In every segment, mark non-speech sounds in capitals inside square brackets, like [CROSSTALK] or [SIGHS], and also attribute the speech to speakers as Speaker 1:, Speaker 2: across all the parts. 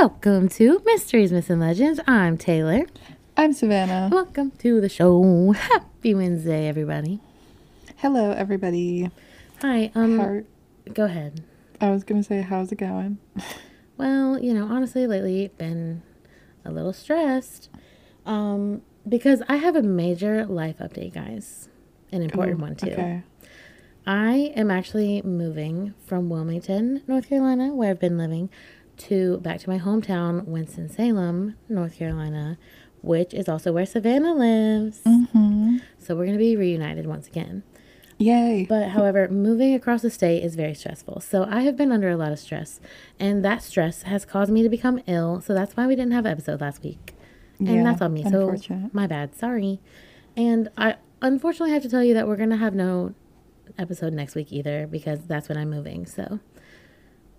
Speaker 1: Welcome to Mysteries, Myths, and Legends. I'm Taylor.
Speaker 2: I'm Savannah.
Speaker 1: Welcome to the show. Happy Wednesday, everybody.
Speaker 2: Hello, everybody.
Speaker 1: Hi. Um,
Speaker 2: How,
Speaker 1: go ahead.
Speaker 2: I was gonna say, how's it going?
Speaker 1: Well, you know, honestly, lately been a little stressed, um, because I have a major life update, guys. An important
Speaker 2: Ooh,
Speaker 1: one too.
Speaker 2: Okay.
Speaker 1: I am actually moving from Wilmington, North Carolina, where I've been living, to back to my hometown, Winston Salem, North Carolina, which is also where Savannah lives.
Speaker 2: Mm-hmm.
Speaker 1: So we're going to be reunited once again.
Speaker 2: Yay.
Speaker 1: But however, moving across the state is very stressful. So I have been under a lot of stress, and that stress has caused me to become ill. So that's why we didn't have an episode last week. And
Speaker 2: Yeah,
Speaker 1: that's on me. So my bad. Sorry. And I unfortunately have to tell you that we're going to have no episode next week either because that's when I'm moving. So,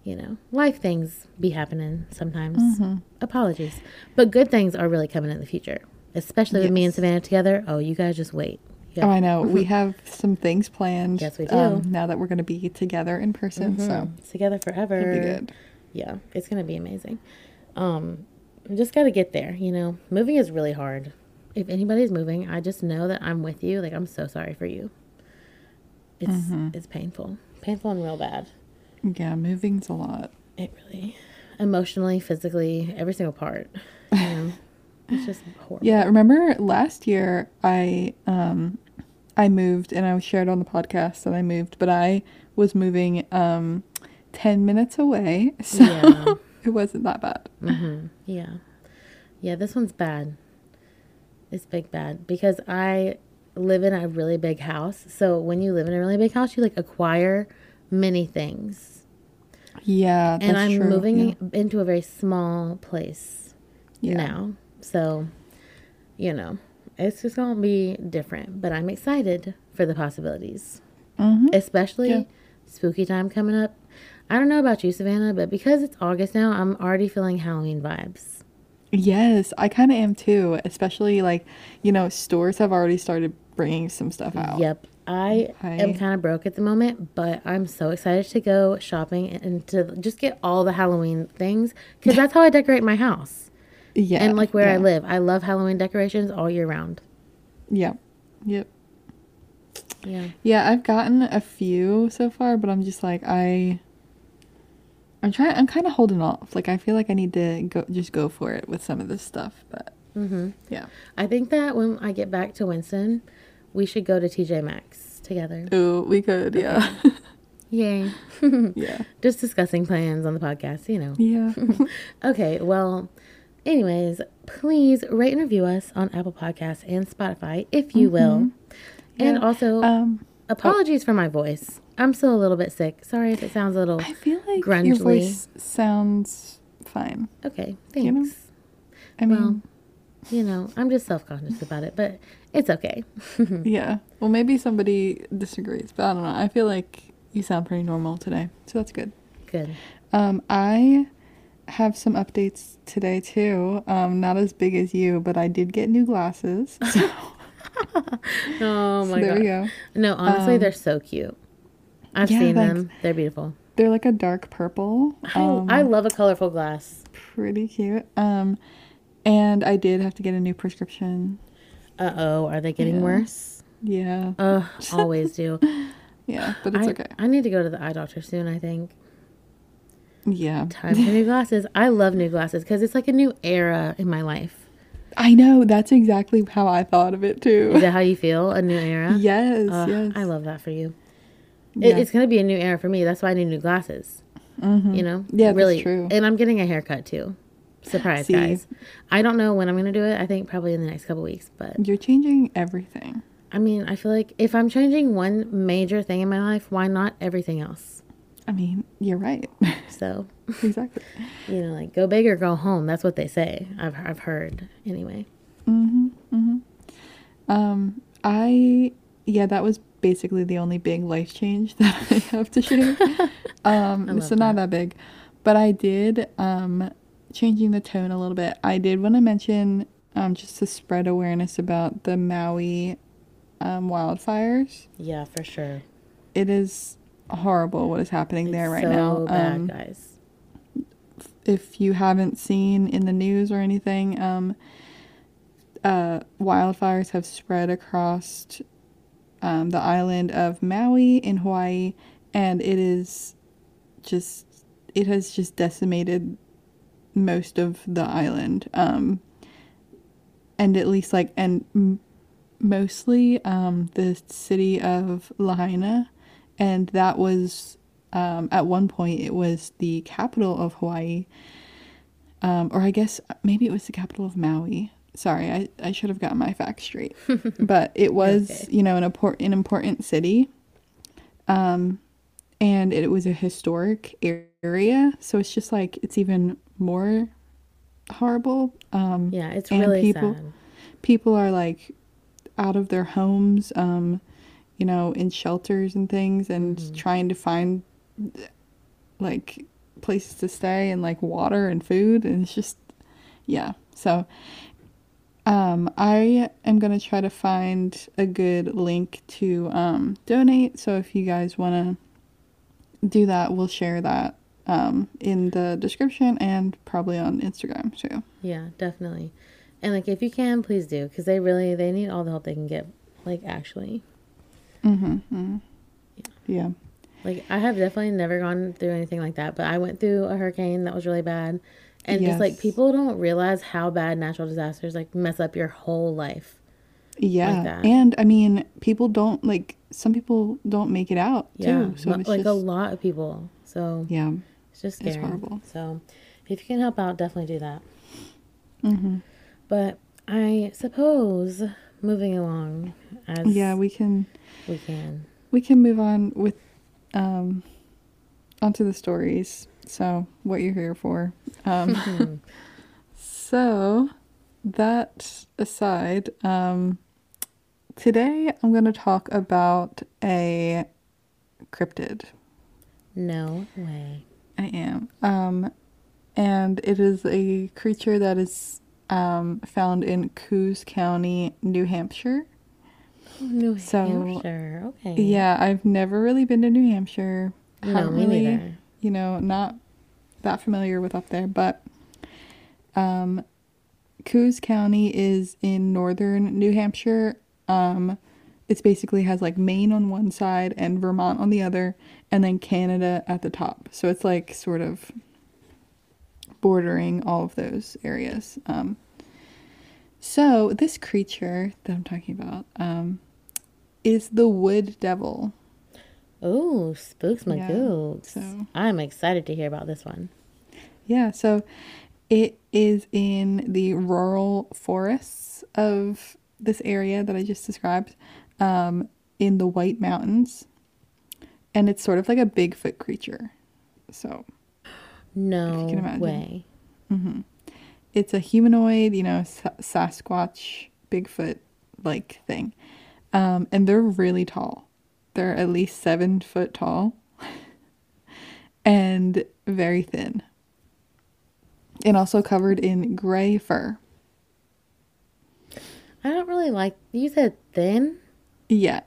Speaker 1: you know, life things be happening sometimes.
Speaker 2: Mm-hmm.
Speaker 1: Apologies. But good things are really coming in the future, especially with me and Savannah together. Oh, you guys just wait. You
Speaker 2: oh, I know. We [LAUGHS] have some things planned.
Speaker 1: Yes, we do.
Speaker 2: Um, now that we're gonna be together in person, so
Speaker 1: Mhm. together forever.
Speaker 2: it'll be good.
Speaker 1: Yeah, it's gonna be amazing. Um, just gotta get there. You know, moving is really hard. If anybody's moving, I just know that I'm with you. Like I'm so sorry for you. It's
Speaker 2: Mm-hmm.
Speaker 1: it's painful, painful and real bad.
Speaker 2: Yeah, moving's a lot.
Speaker 1: It really, emotionally, physically, every single part. You know, [LAUGHS] it's just horrible.
Speaker 2: Yeah, remember last year I um I moved and I shared on the podcast that I moved, but I was moving um 10 minutes away. [LAUGHS] So
Speaker 1: Yeah.
Speaker 2: it wasn't that bad.
Speaker 1: hmm Yeah. Yeah, this one's bad. It's big bad because I live in a really big house. So when you live in a really big house, you like acquire many things.
Speaker 2: Yeah,
Speaker 1: and I'm
Speaker 2: true.
Speaker 1: moving
Speaker 2: Yeah.
Speaker 1: into a very small place
Speaker 2: Yeah.
Speaker 1: now. So, you know, it's just to be different, but I'm excited for the possibilities.
Speaker 2: Mhm.
Speaker 1: Especially
Speaker 2: Yeah.
Speaker 1: spooky time coming up. I don't know about you, Savannah, but because it's August now, I'm already feeling Halloween vibes.
Speaker 2: Yes, I kind of am too. Especially like, you know, stores have already started bringing some stuff out.
Speaker 1: Yep. I am kind of broke at the moment, but I'm so excited to go shopping and to just get all the Halloween things because that's how I decorate my house
Speaker 2: Yeah.
Speaker 1: and like where I live. I love Halloween decorations all year round.
Speaker 2: Yeah. Yep.
Speaker 1: Yeah.
Speaker 2: Yeah, I've gotten a few so far, but I'm just like I I'm trying I'm kind of holding off. Like I feel like I need to go just go for it with some of this stuff, but
Speaker 1: hmm
Speaker 2: yeah.
Speaker 1: I think that when I get back to Winston, we should go to TJ Maxx together.
Speaker 2: Ooh, we could. Yeah. [LAUGHS]
Speaker 1: Yay. [LAUGHS]
Speaker 2: yeah.
Speaker 1: just discussing plans on the podcast, you know.
Speaker 2: Yeah. [LAUGHS]
Speaker 1: Okay, well, anyways, please rate and review us on Apple Podcasts and Spotify if you will. And
Speaker 2: Yeah.
Speaker 1: also,
Speaker 2: um
Speaker 1: apologies for my voice. I'm still a little bit sick. Sorry if it sounds a little.
Speaker 2: I feel like
Speaker 1: Grungely.
Speaker 2: your voice sounds fine.
Speaker 1: Okay,
Speaker 2: You know?
Speaker 1: thanks.
Speaker 2: I mean,
Speaker 1: Well, you know, I'm just self conscious about it, but it's okay. [LAUGHS]
Speaker 2: yeah. Well, maybe somebody disagrees, but I don't know. I feel like you sound pretty normal today. So that's good.
Speaker 1: Good.
Speaker 2: Um, I have some updates today too. Um, not as big as you, but I did get new glasses. So, [LAUGHS]
Speaker 1: Oh
Speaker 2: so
Speaker 1: my
Speaker 2: there
Speaker 1: god.
Speaker 2: There we go.
Speaker 1: No, honestly,
Speaker 2: Um,
Speaker 1: they're so cute. I've
Speaker 2: yeah,
Speaker 1: seen them. They're beautiful.
Speaker 2: They're like a dark purple.
Speaker 1: I,
Speaker 2: Um,
Speaker 1: I love a colorful glass.
Speaker 2: pretty cute. Um, and I did have to get a new prescription.
Speaker 1: Uh oh, are they getting
Speaker 2: Yeah.
Speaker 1: worse?
Speaker 2: Yeah,
Speaker 1: Ugh, [LAUGHS] always do.
Speaker 2: yeah, but it's
Speaker 1: I,
Speaker 2: okay.
Speaker 1: I need to go to the eye doctor soon, I think.
Speaker 2: Yeah,
Speaker 1: Time for new glasses. I love new glasses because it's like a new era in my life.
Speaker 2: I know. That's exactly how I thought of it too.
Speaker 1: Is that how you feel? A new era? [LAUGHS]
Speaker 2: yes,
Speaker 1: Ugh,
Speaker 2: yes.
Speaker 1: I love that for you. It,
Speaker 2: Yeah.
Speaker 1: it's going to be a new era for me. That's why I need new glasses.
Speaker 2: Mhm.
Speaker 1: You know?
Speaker 2: Yeah, that's
Speaker 1: really.
Speaker 2: true.
Speaker 1: And I'm getting a haircut too. Surprise,
Speaker 2: See.
Speaker 1: guys. I don't know when I'm going to do it. I think probably in the next couple weeks. But
Speaker 2: You're changing everything.
Speaker 1: I mean, I feel like if I'm changing one major thing in my life, why not everything else?
Speaker 2: I mean, you're right. [LAUGHS]
Speaker 1: So,
Speaker 2: exactly. [LAUGHS]
Speaker 1: you know, like go big or go home. That's what they say. I've, I've heard anyway.
Speaker 2: Mm-hmm. Mm-hmm. Um, I yeah, that was basically the only big life change [LAUGHS] that I have to share. Um, so not that big, but I did um changing the tone a little bit. I did want to mention um just to spread awareness about the Maui um wildfires.
Speaker 1: Yeah, for sure.
Speaker 2: It is horrible what is happening there
Speaker 1: It's
Speaker 2: right
Speaker 1: so
Speaker 2: now.
Speaker 1: bad,
Speaker 2: Um,
Speaker 1: guys.
Speaker 2: if you haven't seen in the news or anything, um, uh, wildfires have spread across um, the island of Maui in Hawaii, and it is just it has just decimated most of the island. Um, and at least like and m- mostly um, the city of Lahaina, and that was um, at one point it was the capital of Hawaii, um, or I guess maybe it was the capital of Maui. Sorry, I, I should have gotten my facts straight, [LAUGHS] but it was
Speaker 1: Okay.
Speaker 2: you know an important an important city, um, and it was a historic area, so it's just like it's even more horrible. Um,
Speaker 1: Yeah, it's really
Speaker 2: people-
Speaker 1: sad.
Speaker 2: people are like out of their homes um you know in shelters and things and
Speaker 1: Mhm.
Speaker 2: trying to find like places to stay and like water and food and it's just yeah so um i am going to try to find a good link to um donate so if you guys want to do that we'll share that um in the description and probably on instagram too
Speaker 1: Yeah, definitely. And like if you can, please do because they really they need all the help they can get. Like actually,
Speaker 2: mm-hmm, mm-hmm. yeah
Speaker 1: like I have definitely never gone through anything like that, but I went through a hurricane that was really bad, and just like people don't realize how bad natural disasters like mess up your whole life.
Speaker 2: Yeah,
Speaker 1: that.
Speaker 2: and I mean, people don't like some people don't make it out
Speaker 1: Yeah,
Speaker 2: too. So
Speaker 1: like a lot of people. So
Speaker 2: yeah.
Speaker 1: It's just
Speaker 2: It's
Speaker 1: scary.
Speaker 2: horrible.
Speaker 1: So if you can help out, definitely do that.
Speaker 2: hmm
Speaker 1: But I suppose moving along as
Speaker 2: Yeah, we can
Speaker 1: we can.
Speaker 2: we can move on with um onto the stories. So what you're here for. Um
Speaker 1: Hmm. [LAUGHS]
Speaker 2: so that aside, um today I'm going to talk about a cryptid.
Speaker 1: No way.
Speaker 2: I am. Um, and it is a creature that is um, found in Coos County, New Hampshire.
Speaker 1: New
Speaker 2: So,
Speaker 1: Hampshire. Okay.
Speaker 2: Yeah, I've never really been to New Hampshire.
Speaker 1: No,
Speaker 2: Haven't
Speaker 1: me
Speaker 2: really,
Speaker 1: neither.
Speaker 2: You know, not that familiar with up there, but um, Coos County is in northern New Hampshire. Um, it's basically has like Maine on one side and Vermont on the other, and then Canada at the top. So it's like sort of bordering all of those areas. Um, so this creature that I'm talking about um, is the wood devil.
Speaker 1: Oh, spooks my
Speaker 2: Yeah,
Speaker 1: goods.
Speaker 2: so-
Speaker 1: I'm excited to hear about this one.
Speaker 2: Yeah, so it is in the rural forests of this area that I just described, um, in the White Mountains, and it's sort of like a Bigfoot creature. So
Speaker 1: No way.
Speaker 2: mhm. it's a humanoid, you know, Sa- Sasquatch, Bigfoot like thing, um, and they're really tall. They're at least seven foot tall, [LAUGHS] and very thin, and also covered in gray fur.
Speaker 1: I don't really like. You said thin.
Speaker 2: Yeah.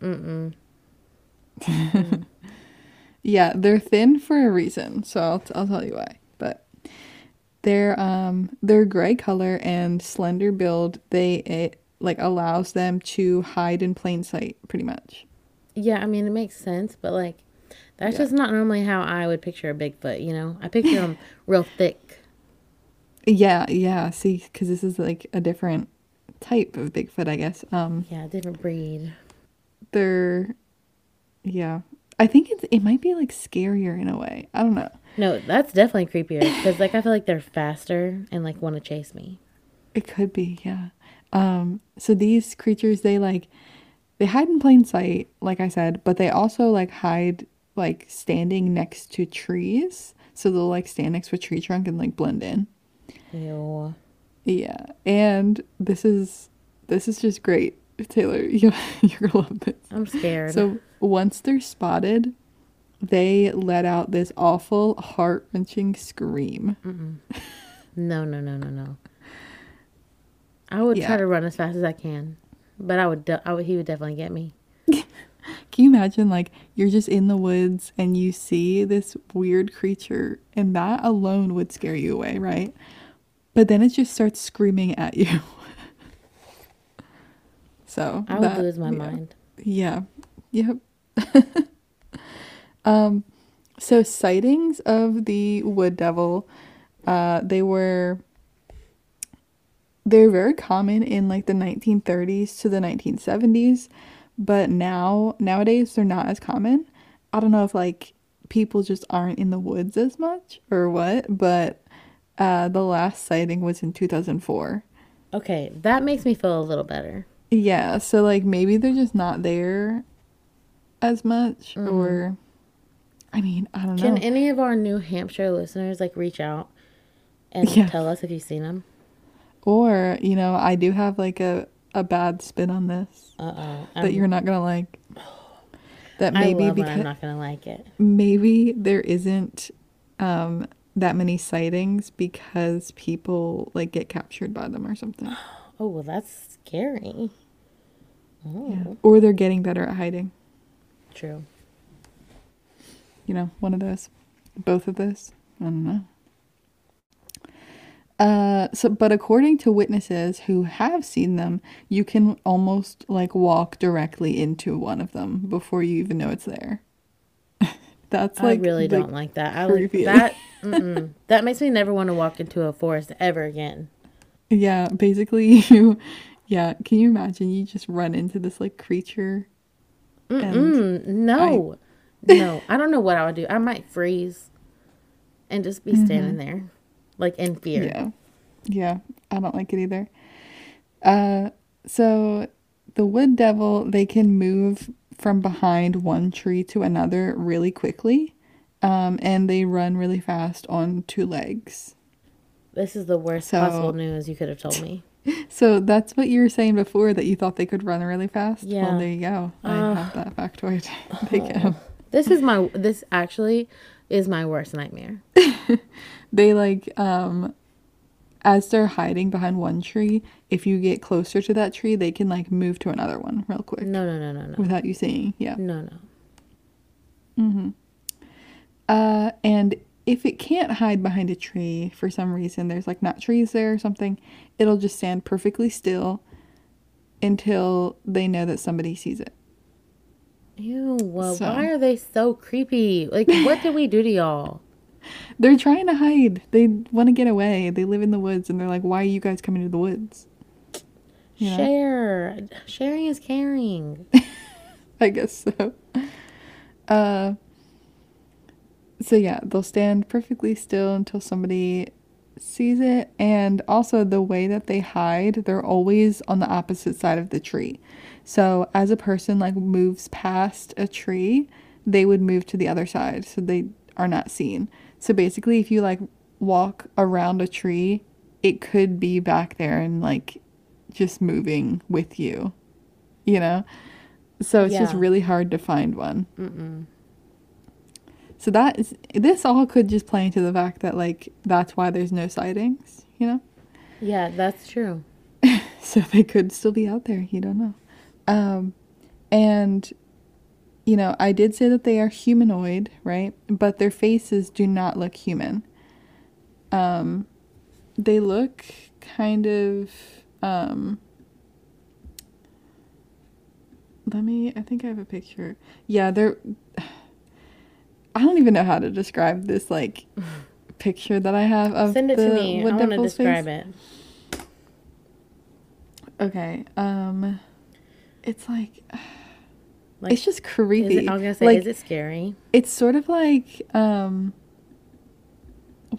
Speaker 1: Mm-mm. [LAUGHS]
Speaker 2: Yeah, they're thin for a reason, so I'll, I'll tell you why. But their um their gray color and slender build, they it like allows them to hide in plain sight pretty much.
Speaker 1: Yeah, I mean it makes sense, but like that's
Speaker 2: Yeah.
Speaker 1: just not normally how I would picture a Bigfoot. You know, I picture them [LAUGHS] real thick.
Speaker 2: Yeah, yeah, see cuz this is like a different type of Bigfoot, I guess. Um
Speaker 1: Yeah, different breed.
Speaker 2: they're yeah. I think it's it might be like scarier in a way. I don't know.
Speaker 1: No, that's definitely creepier because like I feel like they're faster and like want to chase me.
Speaker 2: It could be, yeah. Um, so these creatures, they like, they hide in plain sight, like I said, but they also like hide like standing next to trees. So they'll like stand next to a tree trunk and like blend in.
Speaker 1: Ew.
Speaker 2: Yeah, and this is this is just great, Taylor. You [LAUGHS] you're gonna love this.
Speaker 1: I'm scared.
Speaker 2: So once they're spotted, they let out this awful heart wrenching scream.
Speaker 1: no, no, no, no, no. I would
Speaker 2: Yeah.
Speaker 1: try to run as fast as I can, but I would. De- I would. He would definitely get me. [LAUGHS]
Speaker 2: Can you imagine like you're just in the woods and you see this weird creature and that alone would scare you away, right? But then it just starts screaming at you. [LAUGHS] so
Speaker 1: I would
Speaker 2: that-
Speaker 1: lose my
Speaker 2: yeah.
Speaker 1: mind.
Speaker 2: Yeah. Yep. [LAUGHS] um so sightings of the wood devil uh they were they're very common in like the 1930s to the 1970s, but now nowadays they're not as common. I don't know if like people just aren't in the woods as much or what, but uh the last sighting was in 2004.
Speaker 1: Okay, that makes me feel a little better.
Speaker 2: Yeah, so like maybe they're just not there as much or I mean, I don't know.
Speaker 1: Can any of our New Hampshire listeners like reach out and
Speaker 2: Yeah.
Speaker 1: tell us if you've seen them?
Speaker 2: or, you know, I do have like a a bad spin on this
Speaker 1: Uh oh.
Speaker 2: that you're not going to like. [SIGHS] That maybe because
Speaker 1: I'm not gonna like it.
Speaker 2: maybe there isn't um that many sightings because people like get captured by them or something. [GASPS]
Speaker 1: Oh well, that's scary. Oh,
Speaker 2: Yeah. Or they're getting better at hiding.
Speaker 1: true.
Speaker 2: You know, one of those. Both of those. I don't know. Uh so but according to witnesses who have seen them, you can almost like walk directly into one of them before you even know it's there. [LAUGHS] That's like
Speaker 1: I really don't like that. I like that. Mm-mm. that makes me never want to walk into a forest ever again.
Speaker 2: Yeah, basically [LAUGHS] you yeah, can you imagine you just run into this like creature and
Speaker 1: Mm, no, no. I don't know what I would do. I might freeze and just be standing there, like in fear.
Speaker 2: Mm-hmm. Yeah. Yeah, I don't like it either. Uh so the wood devil, they can move from behind one tree to another really quickly. Um and they run really fast on two legs.
Speaker 1: This is the worst
Speaker 2: So-
Speaker 1: possible news you could have told me. [LAUGHS]
Speaker 2: So that's what you were saying before that you thought they could run really fast.
Speaker 1: Yeah.
Speaker 2: Well, there you go. I have that factoid. [LAUGHS] [LAUGHS] they can.
Speaker 1: This is my. This actually is my worst nightmare.
Speaker 2: They like um as they're hiding behind one tree, if you get closer to that tree, they can like move to another one real quick
Speaker 1: No, no, no, no, no,
Speaker 2: without you seeing. Yeah.
Speaker 1: no, no.
Speaker 2: Uh and if it can't hide behind a tree for some reason, there's like not trees there or something, it'll just stand perfectly still until they know that somebody sees it.
Speaker 1: Ew. Well,
Speaker 2: So-
Speaker 1: why are they so creepy? Like, what did we do to y'all? [LAUGHS]
Speaker 2: They're trying to hide. They want to get away. They live in the woods and they're like, "Why are you guys coming to the woods?" You know?
Speaker 1: Share. Sharing is caring. [LAUGHS]
Speaker 2: I guess so. Uh, so yeah, they'll stand perfectly still until somebody sees it, and also the way that they hide, they're always on the opposite side of the tree. So as a person like moves past a tree, they would move to the other side, so they are not seen. So basically, if you like walk around a tree, it could be back there and like just moving with you, you know. So it's just really hard to find one. So that is this all could just play into the fact that like that's why there's no sightings, you know?
Speaker 1: Yeah, that's true. [LAUGHS]
Speaker 2: So they could still be out there, you don't know. Um and you know, I did say that they are humanoid, right? But their faces do not look human. Um they look kind of um let me I think I have a picture. Yeah, they're I don't even know how to describe this like [LAUGHS] picture that I have of
Speaker 1: Send it
Speaker 2: the
Speaker 1: to me. I
Speaker 2: wood
Speaker 1: want to describe
Speaker 2: face.
Speaker 1: it.
Speaker 2: Okay. Um it's like
Speaker 1: Like,
Speaker 2: it's just creepy.
Speaker 1: it, I was gonna say,
Speaker 2: like
Speaker 1: is it scary?
Speaker 2: it's sort of like um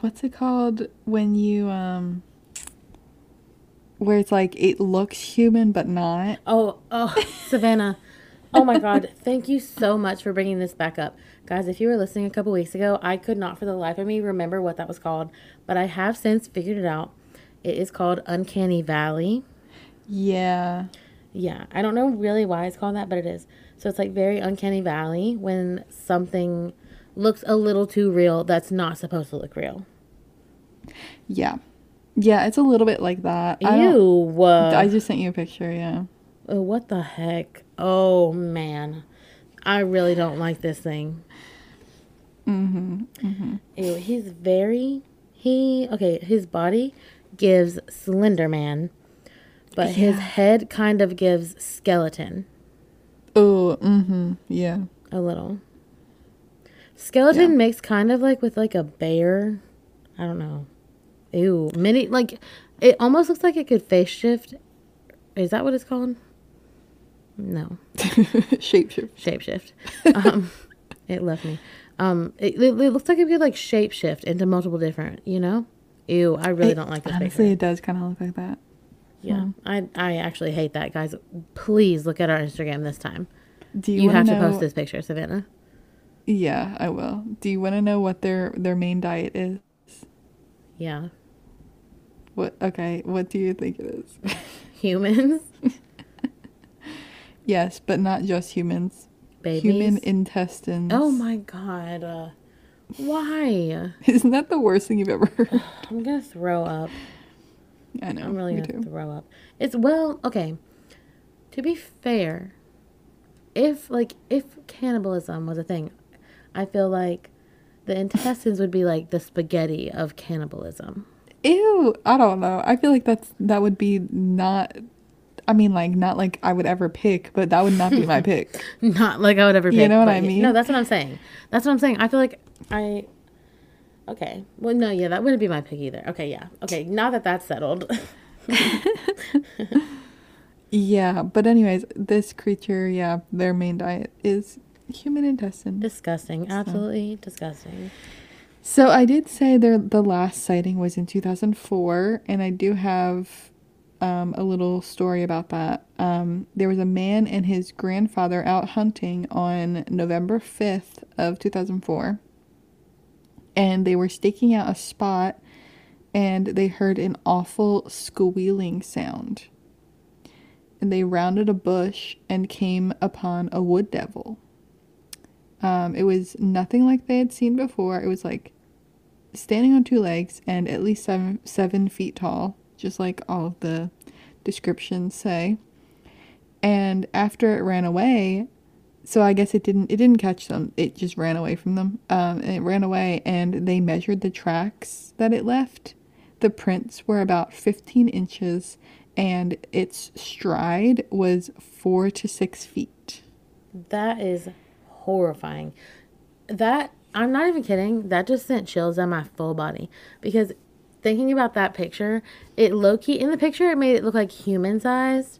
Speaker 2: what's it called when you um where it's like it looks human but not.
Speaker 1: Oh, oh, Savannah. Oh my God. Thank you so much for bringing this back up. Guys, if you were listening a couple weeks ago, I could not for the life of me remember what that was called, but I have since figured it out. It is called Uncanny Valley.
Speaker 2: Yeah.
Speaker 1: Yeah, I don't know really why it's called that, but it is. So it's like very Uncanny Valley when something looks a little too real that's not supposed to look real.
Speaker 2: Yeah. Yeah, it's a little bit like that. I
Speaker 1: Ew. uh,
Speaker 2: I just sent you a picture, yeah.
Speaker 1: Oh, what the heck? Oh man. I really don't like this thing.
Speaker 2: Mm-hmm. Mm-hmm.
Speaker 1: Ew, he's very he okay, his body gives Slender Man, but his head kind of gives skeleton
Speaker 2: Oh, mm-hmm. Yeah.
Speaker 1: a little. Skeleton
Speaker 2: Yeah.
Speaker 1: mixed kind of like with like a bear. I don't know. Ew, mini like it almost looks like it could face shift. Is that what it's called? No. [LAUGHS]
Speaker 2: Shapeshift.
Speaker 1: shapeshift. [LAUGHS] Um, it left me. Um, it, it, it looks like it could like shapeshift into multiple different. You know. Ew, I really
Speaker 2: It-
Speaker 1: don't like this
Speaker 2: Honestly,
Speaker 1: picture.
Speaker 2: it does kind of look like that.
Speaker 1: Yeah, I I actually hate that, guys. Please look at our Instagram this time.
Speaker 2: Do you,
Speaker 1: You, have to post this picture, Savannah.
Speaker 2: Yeah, I will. Do you want to know what their their main diet is?
Speaker 1: Yeah,
Speaker 2: What? Okay, what do you think it is? [LAUGHS]
Speaker 1: humans, [LAUGHS]
Speaker 2: yes, but not just humans.
Speaker 1: Babies.
Speaker 2: Human intestines.
Speaker 1: oh my god, uh, why? [LAUGHS]
Speaker 2: Isn't that the worst thing you've ever heard? [SIGHS]
Speaker 1: I'm gonna throw up.
Speaker 2: I know.
Speaker 1: I'm really gonna
Speaker 2: too.
Speaker 1: throw up. It's well, okay. To be fair, if like if cannibalism was a thing, I feel like the [LAUGHS] intestines would be like the spaghetti of cannibalism.
Speaker 2: Ew, I don't know. I feel like that's that would be not. I mean, like not like I would ever pick, but that would not be my [LAUGHS] pick.
Speaker 1: Not like I would ever. Pick.
Speaker 2: You know what I mean?
Speaker 1: No, that's what I'm saying. That's what I'm saying. I feel like I. Okay. Well, no, yeah, that wouldn't be my pick either. Okay, yeah. Okay, now that that's settled. [LAUGHS]
Speaker 2: Yeah, but anyways, this creature, yeah, their main diet is human intestine.
Speaker 1: disgusting. Absolutely disgusting.
Speaker 2: So I did say there the last sighting was in 2004, and I do have um, a little story about that. Um, there was a man and his grandfather out hunting on November 5th of 2004, and they were staking out a spot, and they heard an awful squealing sound. And they rounded a bush and came upon a wood devil. Um, it was nothing like they had seen before. It was like standing on two legs and at least seven seven feet tall, just like all of the descriptions say. And after it ran away, so I guess it didn't it didn't catch them. It just ran away from them. Um, it ran away, and they measured the tracks that it left. The prints were about 15 inches, and its stride was four to six feet.
Speaker 1: That is horrifying. That I'm not even kidding. That just sent chills down my full body because thinking about that picture, it low key in the picture it made it look like human sized,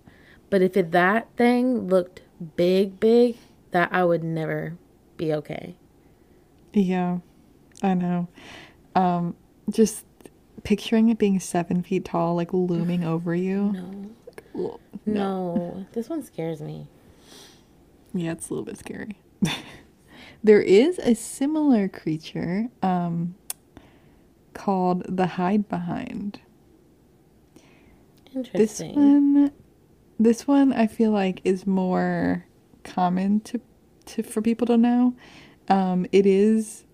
Speaker 1: but if it that thing looked big, big, that I would never be okay.
Speaker 2: Yeah, I know. Um, just picturing it being seven feet tall, like looming [SIGHS] over you.
Speaker 1: No,
Speaker 2: Ugh,
Speaker 1: no, this one scares me.
Speaker 2: Yeah, it's a little bit scary. [LAUGHS] there is a similar creature um, called the hide behind. This one, this one, I feel like is more common to, to for people to know. Um, it is,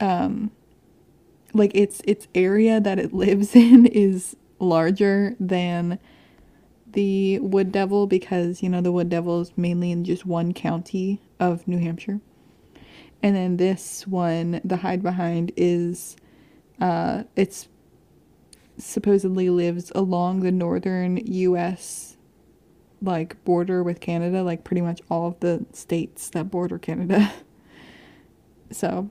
Speaker 2: um, like its its area that it [LAUGHS] lives in is larger than the wood devil because you know the wood devil is mainly in just one county of New Hampshire, and then this one, the hide behind, is, uh, it's supposedly lives along the northern U.S. like border with Canada, like pretty much all of the states that border Canada. [LAUGHS] so,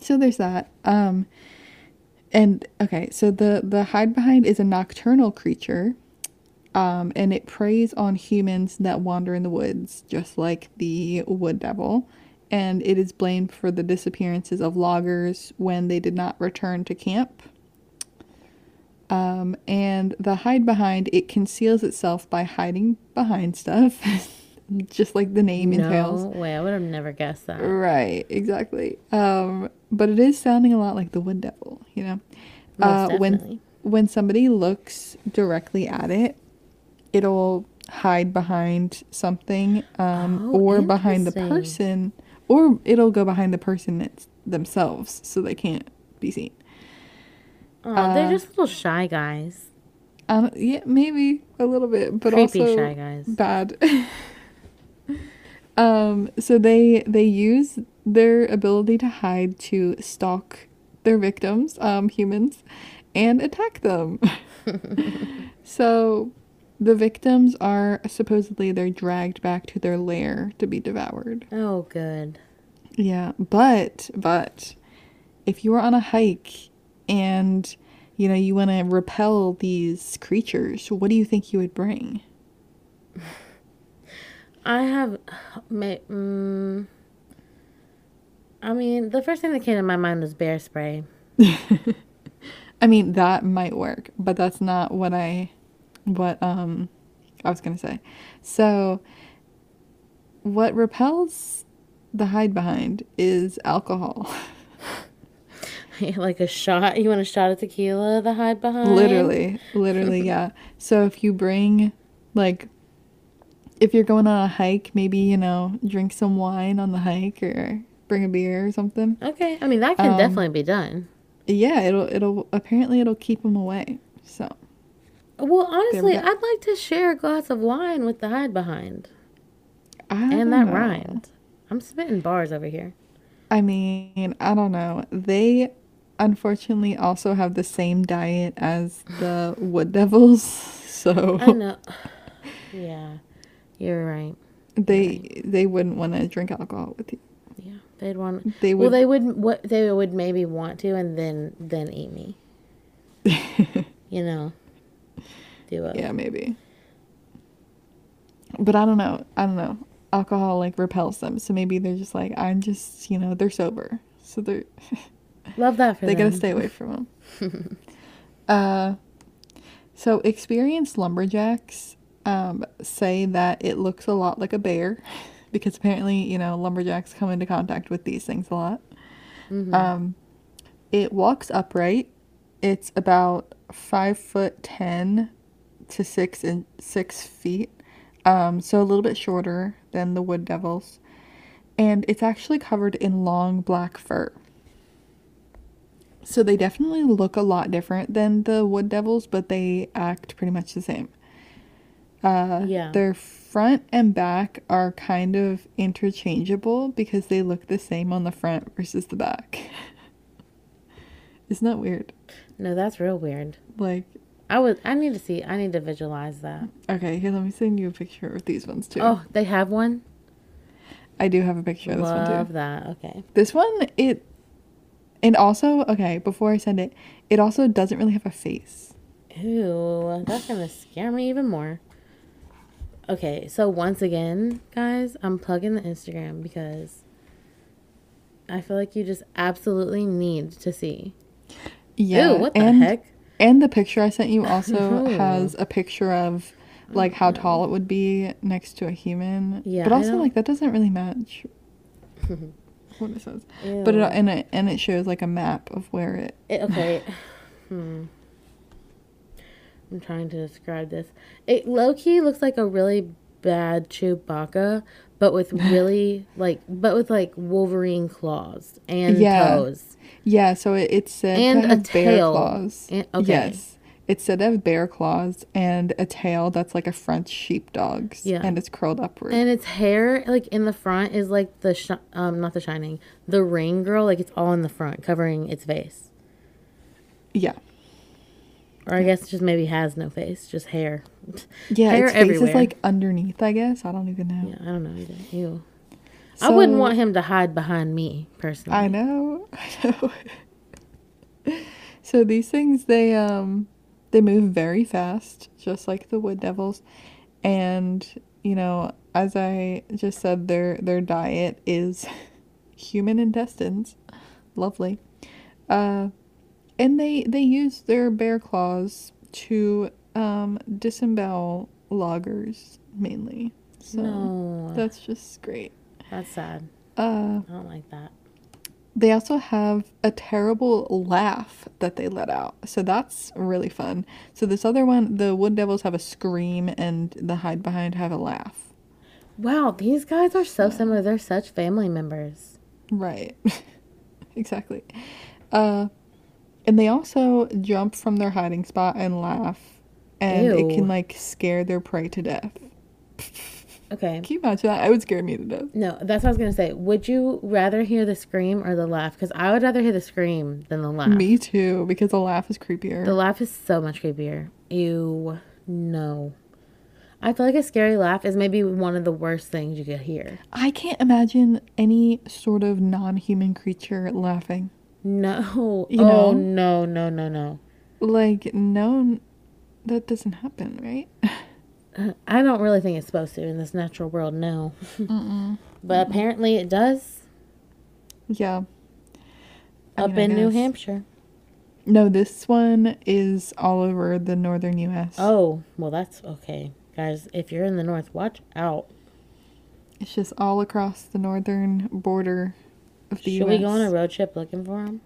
Speaker 2: so there's that. Um, and okay, so the the hide behind is a nocturnal creature. Um, and it preys on humans that wander in the woods, just like the wood devil. And it is blamed for the disappearances of loggers when they did not return to camp. Um, and the hide behind, it conceals itself by hiding behind stuff, [LAUGHS] just like the name entails.
Speaker 1: no way, I would have never guessed that.
Speaker 2: Right, exactly. Um, but it is sounding a lot like the wood devil, you know.
Speaker 1: Most
Speaker 2: Uh, when when somebody looks directly at it, it'll hide behind something, um,
Speaker 1: Oh,
Speaker 2: or behind the person, or it'll go behind the person themselves, so they can't be seen.
Speaker 1: Oh,
Speaker 2: uh,
Speaker 1: they're just little shy guys.
Speaker 2: Um, yeah, maybe a little bit, but
Speaker 1: Creepy
Speaker 2: also
Speaker 1: shy guys.
Speaker 2: bad. [LAUGHS] Um, so they they use their ability to hide to stalk their victims, um, humans, and attack them. [LAUGHS] so the victims are supposedly they're dragged back to their lair to be devoured.
Speaker 1: Oh, good.
Speaker 2: Yeah, but but if you were on a hike and you know you want to repel these creatures, what do you think you would bring? [LAUGHS]
Speaker 1: I have, mm, I mean, the first thing that came to my mind was bear spray. [LAUGHS]
Speaker 2: I mean, that might work, but that's not what I what um I was going to say. So what repels the hide behind is alcohol. [LAUGHS]
Speaker 1: like a shot, you want a shot of tequila the hide behind?
Speaker 2: literally, literally, yeah. So if you bring like if you're going on a hike, maybe, you know, drink some wine on the hike or bring a beer or something.
Speaker 1: Okay, I mean that can
Speaker 2: Um,
Speaker 1: definitely be done.
Speaker 2: Yeah, it'll it'll apparently it'll keep them away. So,
Speaker 1: Well, honestly. I'd like to share a glass of wine with the hide behind, and that ah.
Speaker 2: know.
Speaker 1: rhymed. I'm spitting bars over here.
Speaker 2: I mean, I don't know. They unfortunately also have the same diet as the [SIGHS] wood devils, so
Speaker 1: I know. [LAUGHS] yeah, you're right.
Speaker 2: they they wouldn't want to drink alcohol with you.
Speaker 1: Yeah, they'd want.
Speaker 2: They would, Well,
Speaker 1: they would. What they would maybe want to, and then then eat me. [LAUGHS] You know. Do it.
Speaker 2: Yeah, maybe. But I don't know. I don't know. Alcohol like repels them, so maybe they're just like I'm just, you know, they're sober. So they're [LAUGHS]
Speaker 1: Love that for
Speaker 2: they
Speaker 1: them.
Speaker 2: gotta stay away from them. [LAUGHS] uh, so experienced lumberjacks um, say that it looks a lot like a bear [LAUGHS] because apparently, you know, lumberjacks come into contact with these things a lot.
Speaker 1: Mhm.
Speaker 2: Um, it walks upright. It's about five foot ten to six in six feet. Um, so a little bit shorter than the wood devils, and it's actually covered in long black fur. So they definitely look a lot different than the wood devils, but they act pretty much the same. Uh,
Speaker 1: Yeah.
Speaker 2: Their front and back are kind of interchangeable because they look the same on the front versus the back. [LAUGHS] Isn't that weird?
Speaker 1: no, that's real weird.
Speaker 2: Like,
Speaker 1: I would. I need to see. I need to visualize that.
Speaker 2: okay, here, let me send you a picture of these ones too.
Speaker 1: Oh, they have one.
Speaker 2: I do have a picture of this one too.
Speaker 1: Love that. Okay.
Speaker 2: This one, it, and also, okay, before I send it, it also doesn't really have a face.
Speaker 1: Ooh, that's gonna scare me even more. Okay, so once again, guys, I'm plugging the Instagram because I feel like you just absolutely need to see.
Speaker 2: Yeah,
Speaker 1: Ooh, what the
Speaker 2: and,
Speaker 1: heck?
Speaker 2: And the picture I sent you [LAUGHS] also has a picture of like how tall it would be next to a human.
Speaker 1: Yeah,
Speaker 2: but also like that doesn't really match [LAUGHS] what it says.
Speaker 1: Ew.
Speaker 2: But it and it and it shows like a map of where it.
Speaker 1: It- okay. [LAUGHS] hmm. I'm trying to describe this. It low key looks like a really bad Chewbacca, but with [LAUGHS] really like, but with like Wolverine claws and
Speaker 2: Yeah.
Speaker 1: toes.
Speaker 2: Yeah, so it, it said
Speaker 1: And a tail.
Speaker 2: claws.
Speaker 1: And- okay.
Speaker 2: Yes. It said to have bear claws and a tail that's like a French sheepdog's.
Speaker 1: Yeah.
Speaker 2: And it's curled upward.
Speaker 1: And its hair, like in the front, is like the shi- um not the shining, the rain girl. Like it's all in the front, covering its face.
Speaker 2: yeah.
Speaker 1: Or I guess just maybe has no face, just hair. [LAUGHS]
Speaker 2: Yeah,
Speaker 1: Hair
Speaker 2: its face
Speaker 1: everywhere.
Speaker 2: is like underneath, I guess. I don't even know.
Speaker 1: Yeah, I don't know either. Ew. I wouldn't want him to hide behind me personally.
Speaker 2: I know. [LAUGHS] I know. so these things they um they move very fast, just like the wood devils. And, you know, as I just said, their their diet is [LAUGHS] human intestines. Lovely. Uh and they they use their bear claws to um disembowel loggers mainly. So
Speaker 1: no,
Speaker 2: that's just great.
Speaker 1: that's sad.
Speaker 2: Uh
Speaker 1: I don't like that.
Speaker 2: they also have a terrible laugh that they let out. So that's really fun. So this other one, the Wood Devils have a scream and the Hide Behind have a laugh.
Speaker 1: Wow, these guys are so similar. They're such family members.
Speaker 2: Right. [LAUGHS] exactly. Uh and they also jump from their hiding spot and laugh and it can like scare their prey to death.
Speaker 1: Okay.
Speaker 2: Can you imagine that? I would scare me to death.
Speaker 1: No, that's what I was gonna say. Would you rather hear the scream or the laugh? Because I would rather hear the scream than the laugh.
Speaker 2: Me too, because the laugh is creepier.
Speaker 1: The laugh is so much creepier. Ew, no. I feel like a scary laugh is maybe one of the worst things you could hear.
Speaker 2: I can't imagine any sort of non-human creature laughing.
Speaker 1: No.
Speaker 2: You
Speaker 1: oh
Speaker 2: know?
Speaker 1: no, no, no, no.
Speaker 2: Like, no, that doesn't happen, right? [LAUGHS]
Speaker 1: I don't really think it's supposed to in this natural world. No.
Speaker 2: Mm-mm. [LAUGHS]
Speaker 1: But apparently it does
Speaker 2: Yeah. I
Speaker 1: up
Speaker 2: mean,
Speaker 1: in New. Hampshire.
Speaker 2: No, this one is all over the northern U.S.
Speaker 1: Oh, well, that's okay. Guys, if you're in the north, watch out.
Speaker 2: It's just all across the northern border of the
Speaker 1: Should
Speaker 2: U.S.
Speaker 1: we go on a road trip looking for him?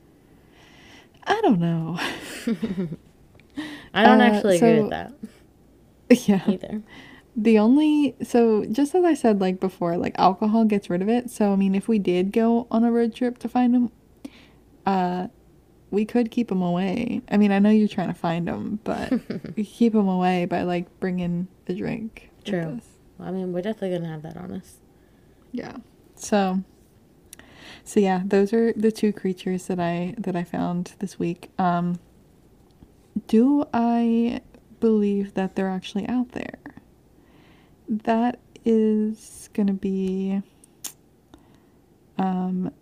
Speaker 2: I don't know. [LAUGHS] [LAUGHS]
Speaker 1: I don't
Speaker 2: Uh,
Speaker 1: actually agree with that [LAUGHS]
Speaker 2: yeah.
Speaker 1: either.
Speaker 2: The only so just as I said like before, like alcohol gets rid of it. So I mean, if we did go on a road trip to find him, uh, we could keep him away. I mean, I know you're trying to find him, but we keep him away by like bringing a drink.
Speaker 1: True. I mean, we're definitely going to have that on us.
Speaker 2: Yeah. So. So yeah, those are the two creatures that I that I found this week. Um. Do I believe that they're actually out there? That is gonna be um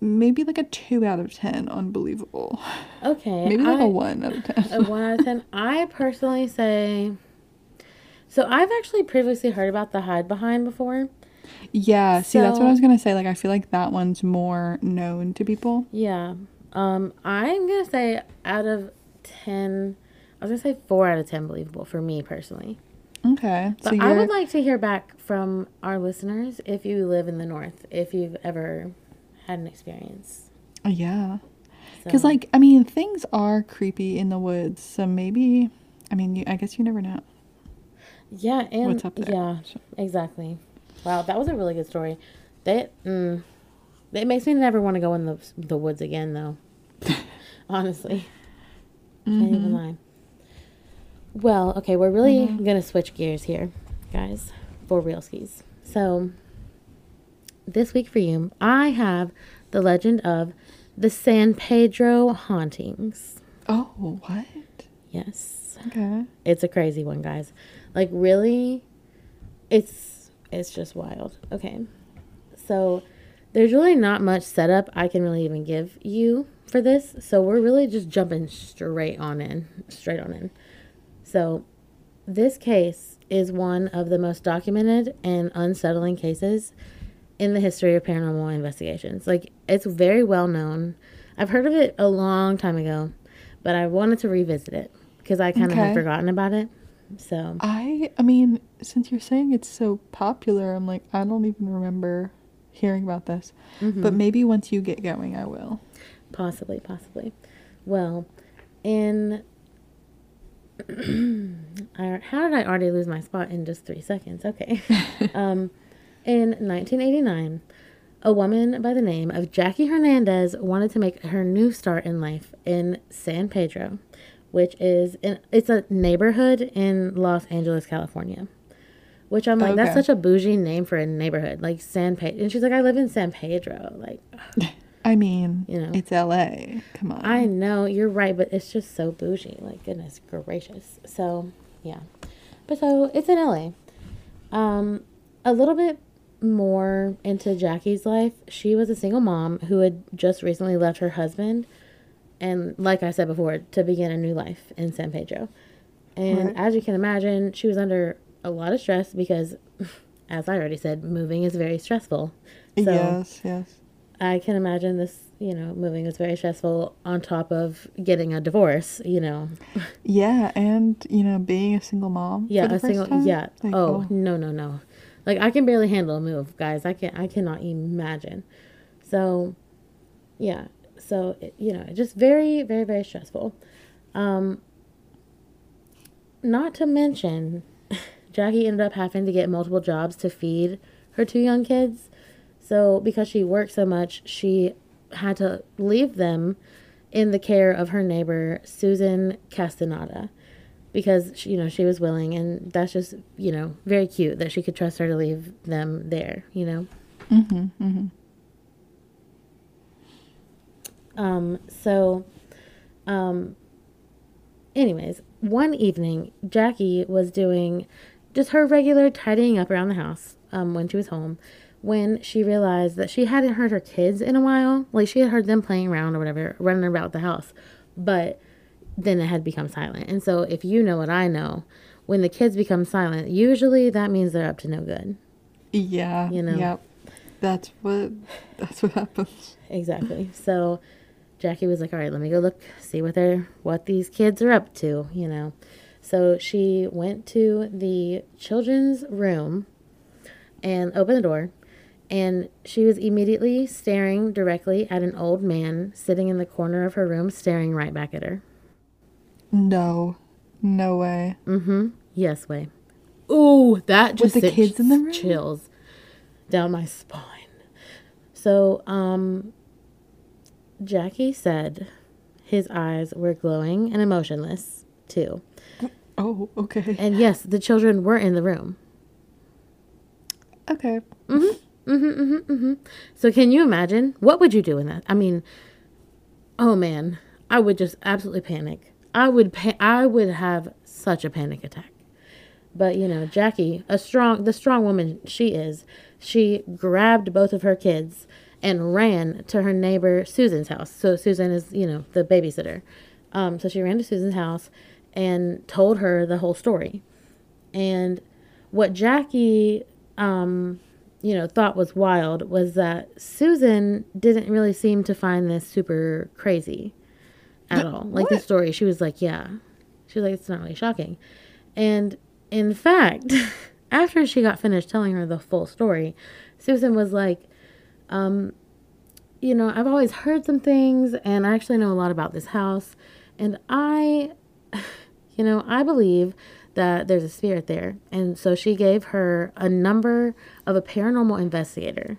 Speaker 2: maybe like a two out of ten unbelievable.
Speaker 1: Okay. [LAUGHS]
Speaker 2: Maybe like
Speaker 1: I-
Speaker 2: a one out of ten.
Speaker 1: a one out of ten. [LAUGHS] I personally say. So I've actually previously heard about the hide behind before.
Speaker 2: Yeah, see that's what I was gonna say. Like I feel like that one's more known to people.
Speaker 1: Yeah. Um, I'm gonna say out of ten, I was gonna say four out of ten believable for me personally.
Speaker 2: Okay.
Speaker 1: But
Speaker 2: so
Speaker 1: I would like to hear back from our listeners if you live in the north, if you've ever had an experience.
Speaker 2: Oh, yeah. Because,
Speaker 1: So-
Speaker 2: like, I mean, things are creepy in the woods. So maybe, I mean, you, I guess you never know
Speaker 1: yeah, and
Speaker 2: what's up there.
Speaker 1: yeah,
Speaker 2: So-
Speaker 1: exactly. Wow, that was a really good story. That mm, it makes me never want to go in the the woods again, though. [LAUGHS] Honestly, can't
Speaker 2: Mm-hmm.
Speaker 1: even lie. Well, okay, we're really
Speaker 2: Mhm.
Speaker 1: gonna switch gears here, guys, for real skis. So, this week for you, I have the legend of the San Pedro hauntings.
Speaker 2: Oh, what?
Speaker 1: Yes.
Speaker 2: Okay.
Speaker 1: It's a crazy one, guys. Like really it's it's just wild. Okay. So there's really not much setup I can really even give you for this. So we're really just jumping straight on in, straight on in. So this case is one of the most documented and unsettling cases in the history of paranormal investigations. Like it's very well known. I've heard of it a long time ago, but I wanted to revisit it because I kind of had forgotten about it. So
Speaker 2: I, I mean, since you're saying it's so popular, I'm like, I don't even remember hearing about this.
Speaker 1: Mm-hmm.
Speaker 2: But maybe once you get going, I will.
Speaker 1: Possibly, possibly. Well, in [CLEARS THROAT] I, how did I already lose my spot in just three seconds? Okay. [LAUGHS] um, in 1989, a woman by the name of Jackie Hernandez wanted to make her new start in life in San Pedro, which is in, it's a neighborhood in Los Angeles, California. Which I'm like, that's such a bougie name for a neighborhood, like San Pedro. And she's like, I live in San Pedro. Like, [LAUGHS]
Speaker 2: I mean,
Speaker 1: You know.
Speaker 2: it's LA. Come on.
Speaker 1: I know you're right, but it's just so bougie. Like goodness gracious. So yeah, but so it's in LA. Um, a little bit more into Jackie's life. She was a single mom who had just recently left her husband, and like I said before, to begin a new life in San Pedro. And
Speaker 2: Right.
Speaker 1: as you can imagine, she was under a lot of stress because, [LAUGHS] as I already said, moving is very stressful. So
Speaker 2: yes, yes.
Speaker 1: I can imagine this, you know, moving was very stressful on top of getting a divorce, you know. [LAUGHS]
Speaker 2: Yeah, and you know, being a single mom.
Speaker 1: Yeah, a single
Speaker 2: time,
Speaker 1: yeah.
Speaker 2: like,
Speaker 1: oh, oh, no, no, no. Like I can barely handle a move, guys. I can I cannot imagine. So, yeah. So, it, you know, just very very very stressful. Um not to mention [LAUGHS] Jackie ended up having to get multiple jobs to feed her two young kids. So, because she worked so much, she had to leave them in the care of her neighbor, Susan Castaneda. because she, you know she was willing, and that's just you know very cute that she could trust her to leave them there. You know.
Speaker 2: Mm-hmm. Mm-hmm.
Speaker 1: Um. So, um. Anyways, one evening, Jackie was doing just her regular tidying up around the house um, when she was home when she realized that she hadn't heard her kids in a while. Like she had heard them playing around or whatever, running about the house, but then it had become silent. And so, if you know what I know, when the kids become silent, usually that means they're up to no good.
Speaker 2: Yeah.
Speaker 1: You know.
Speaker 2: Yep. That's what. That's what happens.
Speaker 1: Exactly. So Jackie was like, "All right, let me go look, see what they're, what these kids are up to." You know. So she went to the children's room and opened the door and she was immediately staring directly at an old man sitting in the corner of her room, staring right back at her.
Speaker 2: No. No way.
Speaker 1: Mm-hmm. Yes, way. Ooh, that just
Speaker 2: With the
Speaker 1: sent
Speaker 2: kids in the room?
Speaker 1: chills down my spine. So, um, Jackie said his eyes were glowing and emotionless too.
Speaker 2: Oh, okay.
Speaker 1: And yes, the children were in the room.
Speaker 2: Okay.
Speaker 1: Mm-hmm, mm-hmm, mm-hmm. So can you imagine? What would you do in that? I mean, oh man, I would just absolutely panic. I would pa- I would have such a panic attack. But you know, Jackie, a strong the strong woman she is, she grabbed both of her kids and ran to her neighbor Susan's house. So Susan is, you know, the babysitter. Um, so she ran to Susan's house and told her the whole story. And what Jackie um, you know, thought was wild was that Susan didn't really seem to find this super crazy at all. Like the story, she was like, yeah. She was like, it's not really shocking. And in fact, [LAUGHS] after she got finished telling her the full story, Susan was like, um, you know, I've always heard some things and I actually know a lot about this house. And I, [LAUGHS] you know, I believe that there's a spirit there. And so she gave her a number of a paranormal investigator.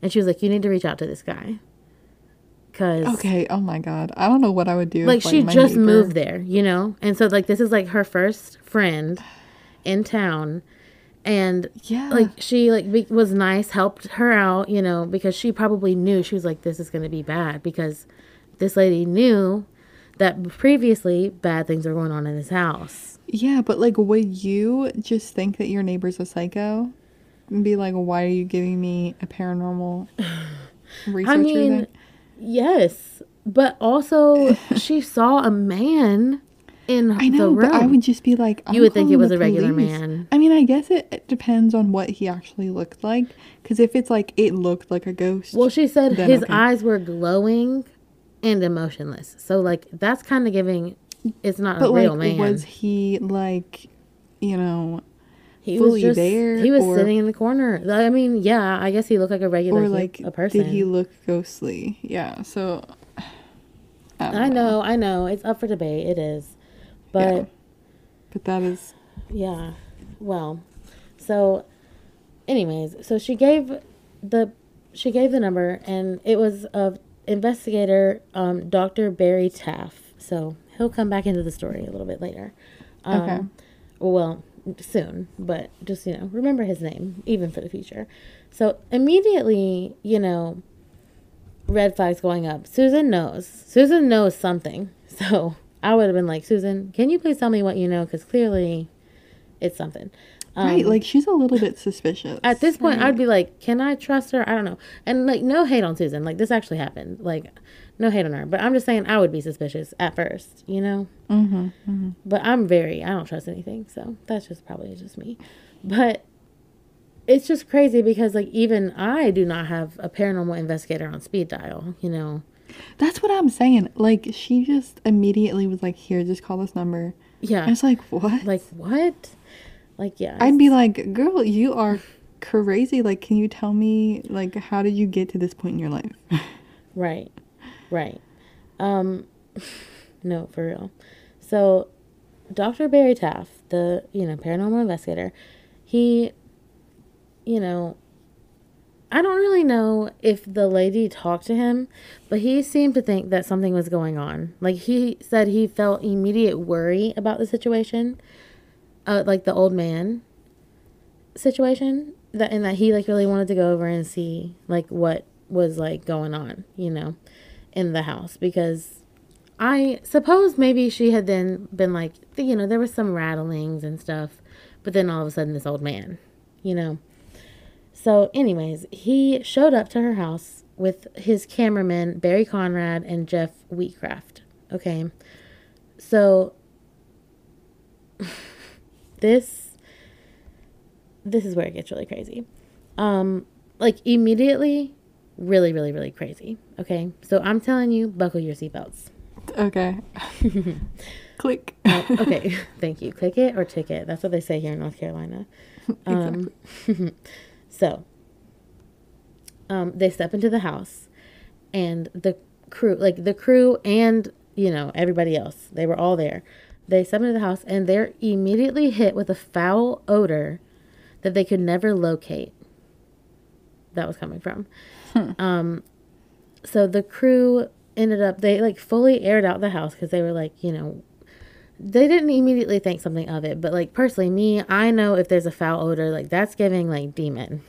Speaker 1: And she was like, you need to reach out to this guy. Cause
Speaker 2: Okay. Oh my god. I don't know what I would do.
Speaker 1: like
Speaker 2: if,
Speaker 1: she
Speaker 2: my
Speaker 1: just
Speaker 2: neighbor-
Speaker 1: moved there, you know? And so like this is like her first friend in town and
Speaker 2: Yeah.
Speaker 1: like she like be- was nice, helped her out, you know, because she probably knew she was like this is going to be bad because this lady knew that previously bad things were going on in this house.
Speaker 2: Yeah, but like, would you just think that your neighbor's a psycho? And be like, why are you giving me a paranormal [SIGHS] researcher?
Speaker 1: I mean,
Speaker 2: thing?
Speaker 1: yes, but also [LAUGHS] she saw a man in
Speaker 2: I know,
Speaker 1: the room.
Speaker 2: but I would just be like,
Speaker 1: You would think it was a regular
Speaker 2: police.
Speaker 1: man.
Speaker 2: I mean, I guess it, it depends on what he actually looked like. Because if it's like it looked like a ghost,
Speaker 1: Well, she said his
Speaker 2: okay.
Speaker 1: eyes were glowing and emotionless. So like that's kind of giving it's not
Speaker 2: but
Speaker 1: a real
Speaker 2: like,
Speaker 1: man.
Speaker 2: was he like, you know,
Speaker 1: he
Speaker 2: fully
Speaker 1: was just
Speaker 2: there,
Speaker 1: he was
Speaker 2: or-
Speaker 1: sitting in the corner. I mean, yeah, I guess he looked like a regular
Speaker 2: or like,
Speaker 1: a person.
Speaker 2: did he look ghostly? Yeah. So. don't
Speaker 1: I know, I know. It's up for debate. It is. But
Speaker 2: Yeah. But that is
Speaker 1: Yeah. Well, so anyways, so she gave the she gave the number and it was of investigator um, Dr. Barry Taff. So he'll come back into the story a little bit later. Um,
Speaker 2: Okay.
Speaker 1: Well, soon, but just you know, remember his name even for the future. So immediately, you know, red flags going up. Susan knows. Susan knows something. [LAUGHS] So I would have been like, Susan, can you please tell me what you know? Because clearly, it's something. Um,
Speaker 2: right. Like she's a little bit suspicious.
Speaker 1: at this point,
Speaker 2: right?
Speaker 1: I'd be like, can I trust her? I don't know. And like, no hate on Susan. Like this actually happened. Like, no hate on her. But I'm just saying, I would be suspicious at first. You know.
Speaker 2: Mm-hmm, mm-hmm.
Speaker 1: But I'm very. I don't trust anything. So that's just probably just me. But it's just crazy because like even I do not have a paranormal investigator on speed dial. You know.
Speaker 2: That's what I'm saying. Like she just immediately was like, "Here, just call this number."
Speaker 1: Yeah.
Speaker 2: I was like, "What?"
Speaker 1: Like what? Like yeah.
Speaker 2: I'd be like, "Girl, you are crazy. Like, can you tell me like how did you get to this point in your life?" [LAUGHS]
Speaker 1: Right. Right. Um [LAUGHS] no, for real. So Dr. Barry Taff, the, you know, paranormal investigator, he you know I don't really know if the lady talked to him, but he seemed to think that something was going on. Like he said he felt immediate worry about the situation, uh, like the old man situation, that and that he like really wanted to go over and see like what was like going on, you know, in the house because I suppose maybe she had then been like, you know, there was some rattlings and stuff, but then all of a sudden this old man, you know. So, anyways, he showed up to her house with his cameraman, Barry Conrad, and Jeff Wheatcraft. Okay. So, [LAUGHS] this this is where it gets really crazy. Um, like immediately, really, really, really crazy. Okay. So I'm telling you, buckle your seatbelts.
Speaker 2: Okay. [LAUGHS] Click.
Speaker 1: Oh, [LAUGHS] okay. Thank you. Click it or ticket. That's what they say here in North Carolina. Um, so, um, they step into the house, and the crew, like the crew and you know everybody else, they were all there. They step into the house, and they're immediately hit with a foul odor that they could never locate. That was coming from. Um, so the crew ended up they like fully aired out the house because they were like, you know, they didn't immediately think something of it, but like personally, me, I know if there's a foul odor, like that's giving like demon.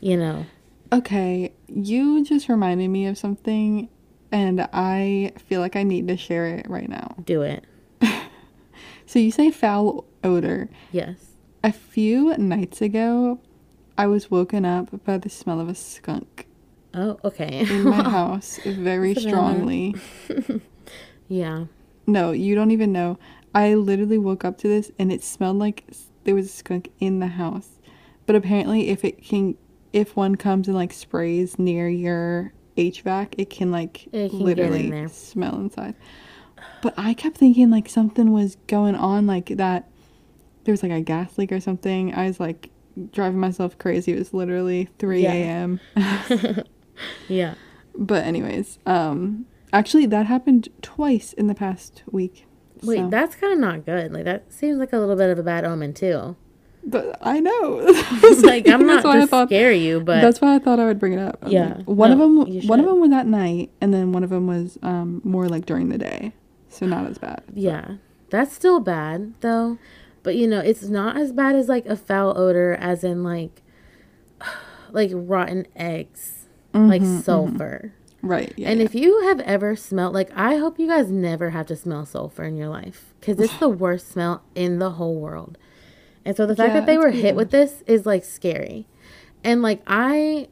Speaker 1: You know.
Speaker 2: Okay, you just reminded me of something, and I feel like I need to share it right now.
Speaker 1: Do it. [LAUGHS]
Speaker 2: So you say foul odor.
Speaker 1: Yes.
Speaker 2: A few nights ago, I was woken up by the smell of a skunk
Speaker 1: Oh, okay.
Speaker 2: in my [LAUGHS] house very strongly. [LAUGHS]
Speaker 1: yeah.
Speaker 2: No, you don't even know. I literally woke up to this and it smelled like there was a skunk in the house. But apparently if it can if one comes and like sprays near your HVAC, it can like
Speaker 1: It can get in
Speaker 2: literally smell inside. But I kept thinking like something was going on like that there was like a gas leak or something. I was like driving myself crazy. It was literally 3
Speaker 1: Yeah.
Speaker 2: a.m. [LAUGHS]
Speaker 1: Yeah.
Speaker 2: but anyways, um actually that happened twice in the past week.
Speaker 1: Wait,
Speaker 2: So-
Speaker 1: that's kind of not good. Like that seems like a little bit of a bad omen too.
Speaker 2: But I know. [LAUGHS]
Speaker 1: like I'm [LAUGHS] not
Speaker 2: That's why I
Speaker 1: to
Speaker 2: thought-
Speaker 1: scare you, but
Speaker 2: That's why I thought I would bring it up. I'm
Speaker 1: Yeah,
Speaker 2: like- one
Speaker 1: no,
Speaker 2: of them. One of them was at night, and then one of them was um more like during the day, so not as bad.
Speaker 1: Yeah, that's still bad though. But you know, it's not as bad as like a foul odor, as in like, [SIGHS] like rotten eggs, like sulfur.
Speaker 2: Right. Yeah.
Speaker 1: and
Speaker 2: yeah.
Speaker 1: if you have ever smelled, like, I hope you guys never have to smell sulfur in your life because it's the [SIGHS] worst smell in the whole world. And so the fact
Speaker 2: Yeah,
Speaker 1: that they were hit with this is like scary. And like, I,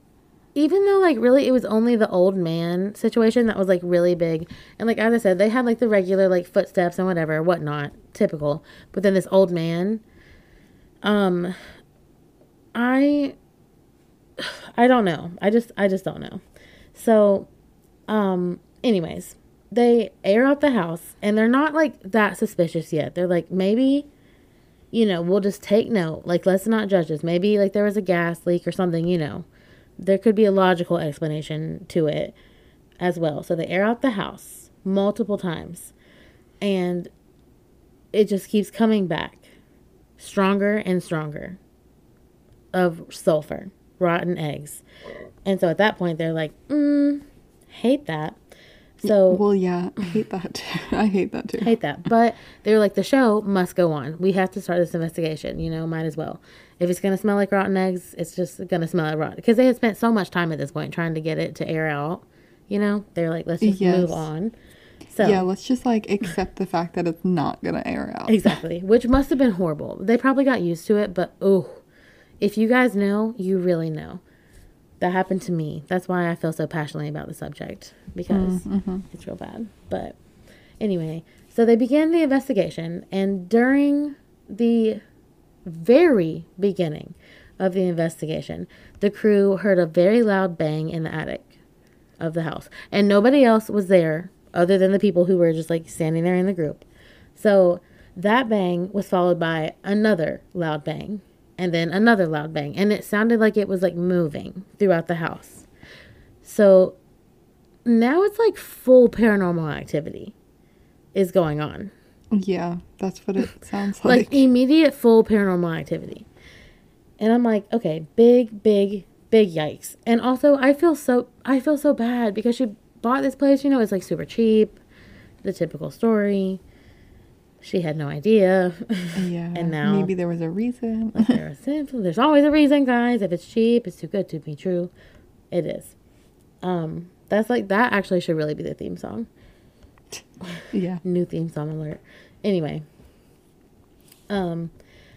Speaker 1: even though like really it was only the old man situation that was like really big. And like, as I said, they had like the regular like footsteps and whatever, whatnot, typical. But then this old man, um, I, [SIGHS] I don't know. I just, I just don't know. So, um, anyways, they air out the house and they're not like that suspicious yet. They're like, maybe, you know, we'll just take note. Like, let's not judge this. Maybe like there was a gas leak or something, you know. There could be a logical explanation to it as well. So they air out the house multiple times and it just keeps coming back stronger and stronger of sulfur, rotten eggs. And so at that point, they're like, mm, hate that. So
Speaker 2: well, yeah, I hate that. Too. [LAUGHS] I hate that too.
Speaker 1: hate that. But they were like, the show must go on. We have to start this investigation. You know, might as well. If it's gonna smell like rotten eggs, it's just gonna smell like rotten. Because they had spent so much time at this point trying to get it to air out. You know, they're like, let's just
Speaker 2: Yes.
Speaker 1: move on. So
Speaker 2: Yeah, let's just like accept the fact that it's not gonna air out. [LAUGHS]
Speaker 1: exactly, which must have been horrible. They probably got used to it, but oh, if you guys know, you really know. That happened to me. That's why I feel so passionately about the subject because mm, mm-hmm. it's real bad. But anyway, so they began the investigation, and during the very beginning of the investigation, the crew heard a very loud bang in the attic of the house, and nobody else was there other than the people who were just like standing there in the group. So that bang was followed by another loud bang and then another loud bang. And it sounded like it was like moving throughout the house. So now it's like full paranormal activity is going on.
Speaker 2: Yeah, that's what it [LAUGHS] sounds
Speaker 1: Like
Speaker 2: like.
Speaker 1: immediate full paranormal activity. And I'm like, okay, big, big, big yikes. And also, I feel so I feel so bad because she bought this place. You know, it's like super cheap, the typical story. She had no idea.
Speaker 2: Yeah.
Speaker 1: And now-
Speaker 2: maybe there was a reason.
Speaker 1: Like there [LAUGHS] simple. There's always a reason, guys. If it's cheap, it's too good to be true. It is. Um, that's like that. Actually, should really be the theme song. [LAUGHS]
Speaker 2: yeah. [LAUGHS]
Speaker 1: New theme song alert. Anyway. Um,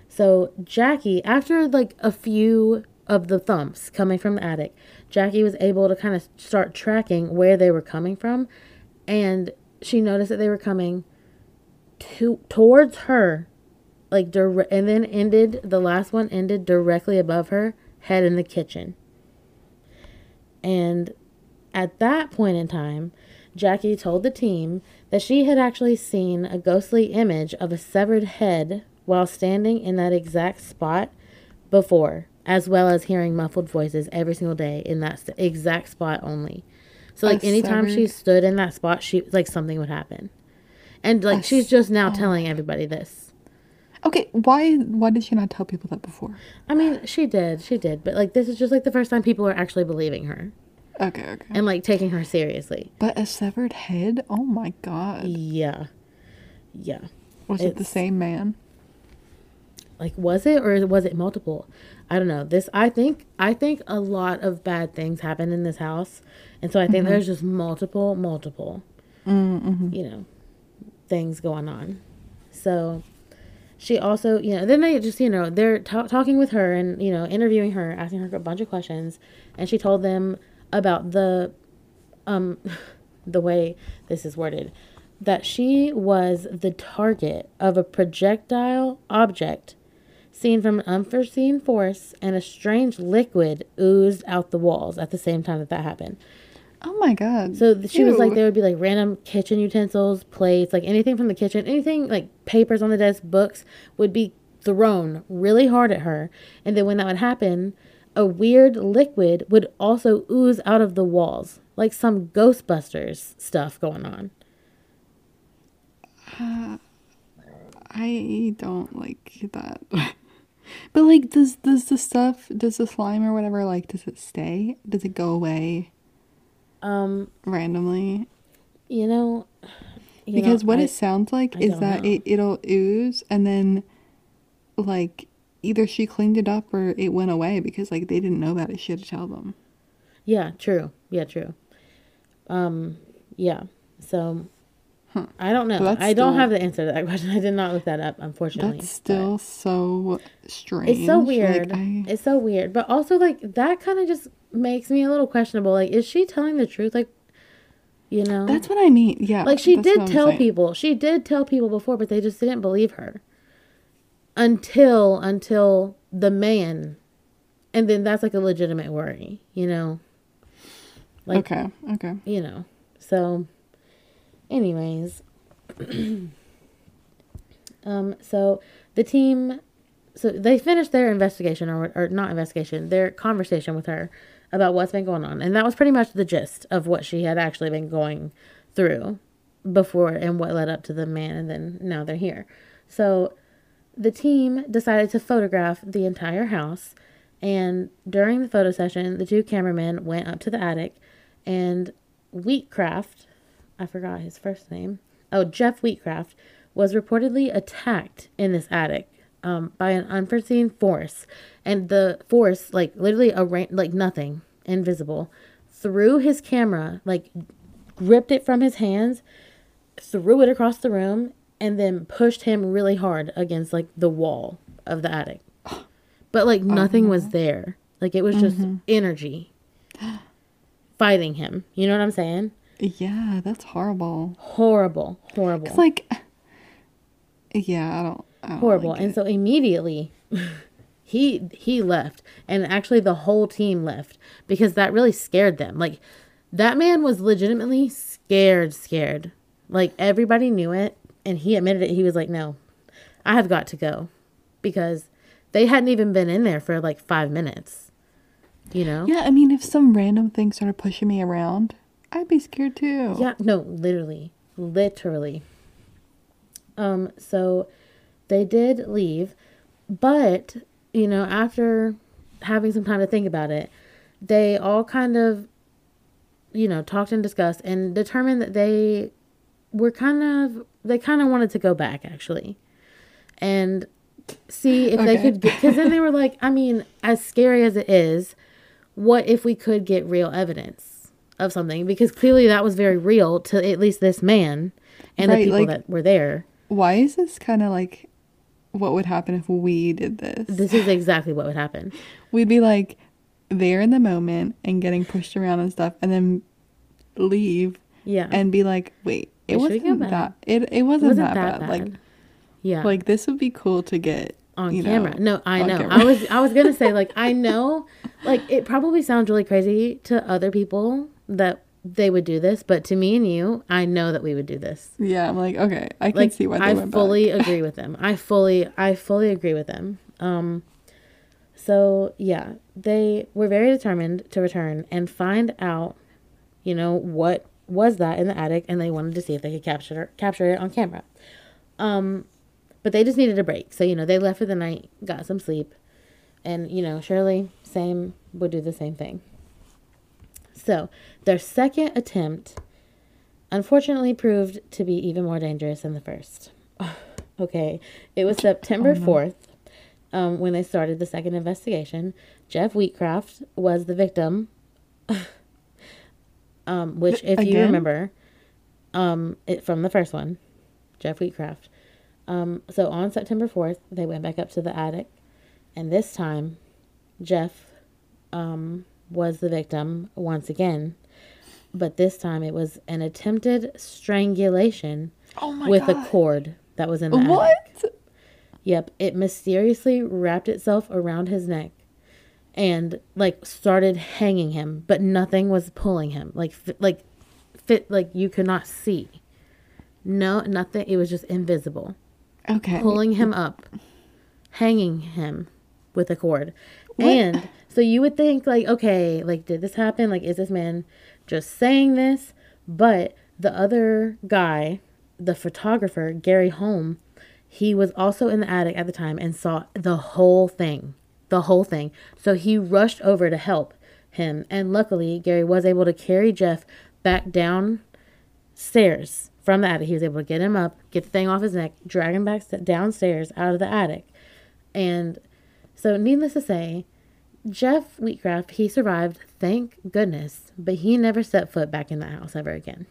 Speaker 1: so Jackie, after like a few of the thumps coming from the attic, Jackie was able to kind of start tracking where they were coming from, and she noticed that they were coming to towards her, like dire- and then ended the last one ended directly above her head in the kitchen. And at that point in time, Jackie told the team that she had actually seen a ghostly image of a severed head while standing in that exact spot before, as well as hearing muffled voices every single day in that exact spot only. So,
Speaker 2: A
Speaker 1: like, anytime she stood in that spot, she like something would happen. And like, she's just now
Speaker 2: oh
Speaker 1: telling everybody this.
Speaker 2: Okay. Why? Why did she not tell people that before?
Speaker 1: I mean, she did, she did, but like, this is just like the first time people are actually believing her
Speaker 2: Okay. Okay.
Speaker 1: and like taking her seriously.
Speaker 2: but a severed head. Oh my god.
Speaker 1: Yeah. Yeah.
Speaker 2: Was it the same man?
Speaker 1: like was it or was it multiple i don't know this i think i think a lot of bad things happen in this house and so i think there's just multiple multiple
Speaker 2: Mm-hmm.
Speaker 1: you know things going on. So she also you know then they just you know they're ta- talking with her and you know interviewing her asking her a bunch of questions. And she told them about the um [LAUGHS] the way this is worded that she was the target of a projectile object seen from an unforeseen force and a strange liquid oozed out the walls at the same time that that happened
Speaker 2: Oh my god.
Speaker 1: so she was like, there would be like random kitchen utensils, plates, like anything from the kitchen, anything like papers on the desk, books would be thrown really hard at her. And then when that would happen, a weird liquid would also ooze out of the walls, like some Ghostbusters stuff going on.
Speaker 2: Uh, I don't like that. [LAUGHS] but like, does does the stuff, does the slime or whatever, like, does it stay? Does it go away
Speaker 1: Um,
Speaker 2: randomly?
Speaker 1: you know, you
Speaker 2: because
Speaker 1: know,
Speaker 2: what
Speaker 1: I-
Speaker 2: it sounds like
Speaker 1: I
Speaker 2: is that
Speaker 1: know.
Speaker 2: it it'll ooze and then, like, either she cleaned it up or it went away because like they didn't know about it. She had to tell them.
Speaker 1: Yeah, true. Yeah, true. Um, yeah. So
Speaker 2: Huh.
Speaker 1: I don't know. I don't
Speaker 2: still-
Speaker 1: have the answer to that [LAUGHS] question. I did not look that up, unfortunately.
Speaker 2: That's still so strange.
Speaker 1: It's so
Speaker 2: Like,
Speaker 1: weird.
Speaker 2: I-
Speaker 1: It's so weird. But also like that kind of just makes me a little questionable. Like, is she telling the truth? Like, you know,
Speaker 2: that's what I mean. Yeah.
Speaker 1: like she did tell
Speaker 2: saying.
Speaker 1: people. She did tell people before, but they just didn't believe her until until the man, and then that's like a legitimate worry. You know, like
Speaker 2: okay. Okay.
Speaker 1: you know. So, anyways, [CLEARS THROAT] um, so the team, so they finished their investigation or or not investigation, their conversation with her about what's been going on, and that was pretty much the gist of what she had actually been going through before and what led up to the man, and then now they're here. So the team decided to photograph the entire house. And during the photo session, the two cameramen went up to the attic, and Wheatcraft, I forgot his first name. Oh, Jeff Wheatcraft was reportedly attacked in this attic um, by an unforeseen force, and the force, like literally a ra- like nothing, invisible, threw his camera, like gripped it from his hands, threw it across the room, and then pushed him really hard against like the wall of the attic. [GASPS] But like nothing was there. Like it was just energy [GASPS] fighting him. You know what I'm saying?
Speaker 2: Yeah, that's horrible.
Speaker 1: Horrible, horrible,
Speaker 2: It's like, [SIGHS] yeah, I don't. I
Speaker 1: horrible.
Speaker 2: like
Speaker 1: and so immediately he he left and actually the whole team left because that really scared them. Like that man was legitimately scared, scared. Like everybody knew it and he admitted it. He was like, "No. I have got to go." Because they hadn't even been in there for like 5 minutes. You know?
Speaker 2: Yeah, I mean, if some random thing started pushing me around, I'd be scared too.
Speaker 1: Yeah, no, literally. Literally. Um, so they did leave, but, you know, after having some time to think about it, they all kind of, you know, talked and discussed and determined that they were kind of, they kind of wanted to go back actually and see if they could get, because then they were like, I mean, as scary as it is, what if we could get real evidence of something? Because clearly that was very real to at least this man and the people
Speaker 2: like-
Speaker 1: that were there.
Speaker 2: Why is this kind of like what would happen if we did this?
Speaker 1: This is exactly what would happen.
Speaker 2: We'd be like there in the moment and getting pushed around and stuff, and then leave
Speaker 1: Yeah.
Speaker 2: and be like, wait, it
Speaker 1: Wait, should we go
Speaker 2: wasn't that. It it
Speaker 1: it
Speaker 2: wasn't,
Speaker 1: wasn't
Speaker 2: that,
Speaker 1: that
Speaker 2: bad.
Speaker 1: bad.
Speaker 2: Like
Speaker 1: yeah.
Speaker 2: like this would be cool to get
Speaker 1: on
Speaker 2: you know,
Speaker 1: camera. no, I know.
Speaker 2: camera.
Speaker 1: I was I was gonna say like I know like it probably sounds really crazy to other people that they would do this, but to me and you, I know that we would do this.
Speaker 2: Yeah, I'm like, okay, I can
Speaker 1: Like
Speaker 2: see why they
Speaker 1: I
Speaker 2: went
Speaker 1: fully agree with them. I fully I fully agree with them. Um so yeah, they were very determined to return and find out, you know, what was that in the attic and they wanted to see if they could capture capture it on camera. Um but they just needed a break. So, you know, they left for the night, got some sleep. And, you know, Shirley, same, would do the same thing. So, their second attempt unfortunately proved to be even more dangerous than the first. [SIGHS] okay, it was September 4th um, when they started the second investigation. Jeff Wheatcraft was the victim, [SIGHS] um, which, if you remember, um, it, from the first one, Jeff Wheatcraft. Um, so on September 4th, they went back up to the attic, and this time, Jeff um, was the victim once again. But this time it was an attempted strangulation
Speaker 2: Oh
Speaker 1: with
Speaker 2: god.
Speaker 1: a cord that was in the attic.
Speaker 2: what?
Speaker 1: Yep, it mysteriously wrapped itself around his neck and like started hanging him, but nothing was pulling him. Like like fit like you could not see. No, nothing. It was just invisible
Speaker 2: Okay.
Speaker 1: pulling him up, hanging him with a cord.
Speaker 2: What?
Speaker 1: And so you would think like, okay, like did this happen? Like is this man just saying this? But the other guy, the photographer, Gary Holm, he was also in the attic at the time and saw the whole thing. The whole thing. So he rushed over to help him and luckily Gary was able to carry Jeff back down stairs from the attic. He was able to get him up, get the thing off his neck, drag him back downstairs out of the attic. And so, needless to say, Jeff Wheatcraft, he survived, thank goodness, but he never set foot back in that house ever again.